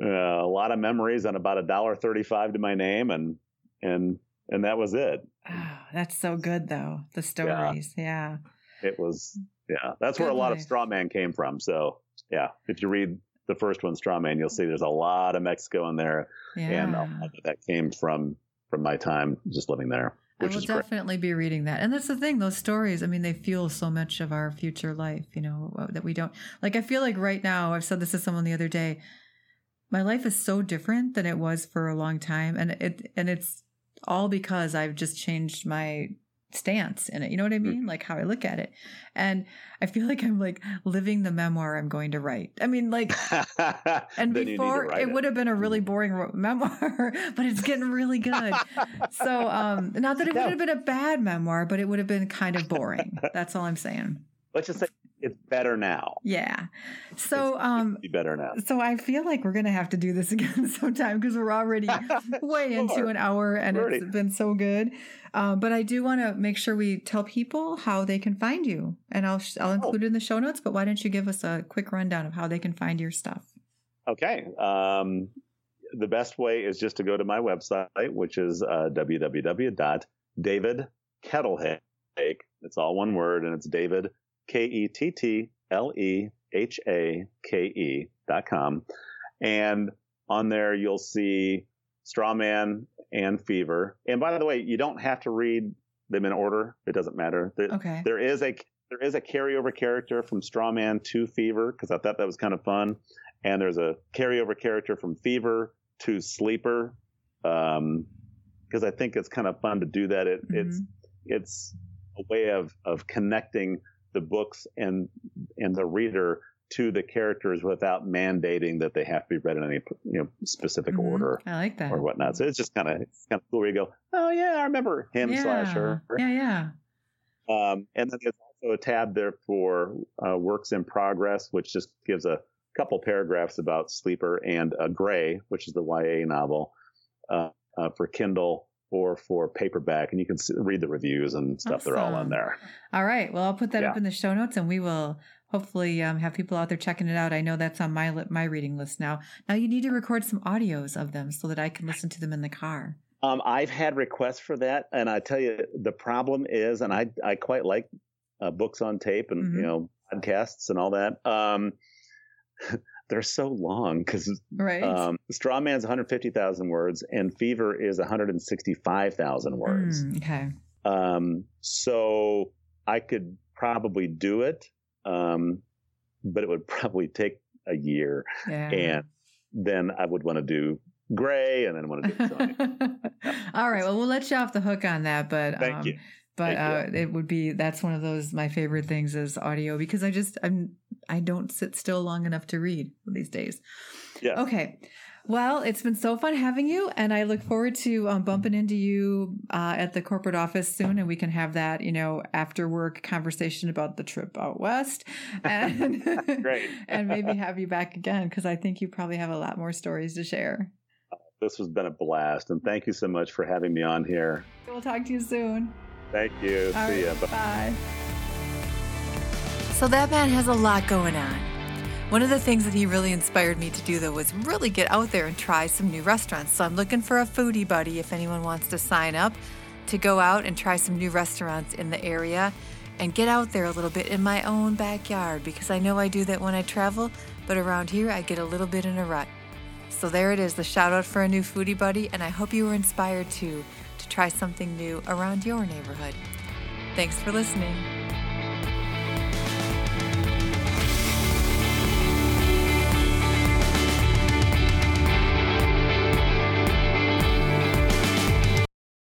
uh, a lot of memories and about a dollar thirty-five to my name, and and and that was it. Oh, that's so good though. The stories, yeah. yeah. It was, yeah. That's good where a lot life. of Strawman came from. So yeah, if you read the first one, Strawman, you'll see there's a lot of Mexico in there, yeah. and that came from from my time just living there. I will definitely be reading that. And that's the thing, those stories, I mean, they fuel so much of our future life, you know, uh, that we don't like. I feel like right now, I've said this to someone the other day, my life is so different than it was for a long time. And it, and it's all because I've just changed my stance in it. You know what I mm. mean? Like how I look at it. And I feel [LAUGHS] like I'm like living the memoir I'm going to write. I mean, like, [LAUGHS] and before it, it, would have been a really mm. boring memoir, [LAUGHS] but it's getting really good. so, um, not that it would have been a bad memoir, but it would have been kind of boring. That's all I'm saying. Let's just say it's better now. Yeah. So it's, um be better now. So I feel like we're gonna have to do this [LAUGHS] again sometime because we're already [LAUGHS] way into an hour and it's been so good. Um, but I do want to make sure we tell people how they can find you, and I'll I'll oh. include oh. it in the show notes. But why don't you give us a quick rundown of how they can find your stuff? Okay. Um, the best way is just to go to my website, which is uh, www.davidkettlehake. It's all one word, and it's David K E T T L E H A K E dot com. And on there, you'll see Strawman and Fever. And by the way, you don't have to read them in order. It doesn't matter. There, okay. there is a there is a carryover character from Strawman to Fever because I thought that was kind of fun. And there's a carryover character from Fever to Sleeper because um, I think it's kind of fun to do that. It, mm-hmm. It's it's a way of of connecting the books and and the reader to the characters without mandating that they have to be read in any you know specific mm-hmm. order. I like that or whatnot. So it's just kind of kind of cool where you go, oh yeah, I remember him yeah. slash her. Yeah, yeah. Um, and then there's also a tab there for uh, works in progress, which just gives a couple paragraphs about Sleeper and uh, Gray, which is the YA novel uh, uh, for Kindle or for paperback, and you can see, read the reviews and stuff. Awesome. They're all in there. All right. Well, I'll put that yeah. up in the show notes, and we will hopefully um, have people out there checking it out. I know that's on my my reading list now. Now you need to record some audios of them so that I can listen to them in the car. Um, I've had requests for that, and I tell you, the problem is, and I I quite like uh, books on tape and mm-hmm. you know podcasts and all that. Um, [LAUGHS] they're so long because right. um, Strawman's 150,000 words and Fever is 165,000 words. Mm, okay. Um, so I could probably do it, um, but it would [LAUGHS] probably take a year. Yeah. And then I would want to do gray and then I want to do [LAUGHS] All right. Well, we'll let you off the hook on that, but thank um, you. But uh, it would be that's one of those my favorite things is audio because I just I'm I don't sit still long enough to read these days. Yeah. Okay. Well, it's been so fun having you, and I look forward to um, bumping into you uh, at the corporate office soon, and we can have that, you know, after work conversation about the trip out west, [LAUGHS] and great, [LAUGHS] and maybe have you back again because I think you probably have a lot more stories to share. This has been a blast, and thank you so much for having me on here. We'll talk to you soon. Thank you. All See right, ya. Bye. So that man has a lot going on. One of the things that he really inspired me to do, though, was really get out there and try some new restaurants. So I'm looking for a foodie buddy if anyone wants to sign up to go out and try some new restaurants in the area and get out there a little bit in my own backyard because I know I do that when I travel, but around here I get a little bit in a rut. So there it is, the shout out for a new foodie buddy, and I hope you were inspired too to try something new around your neighborhood. Thanks for listening.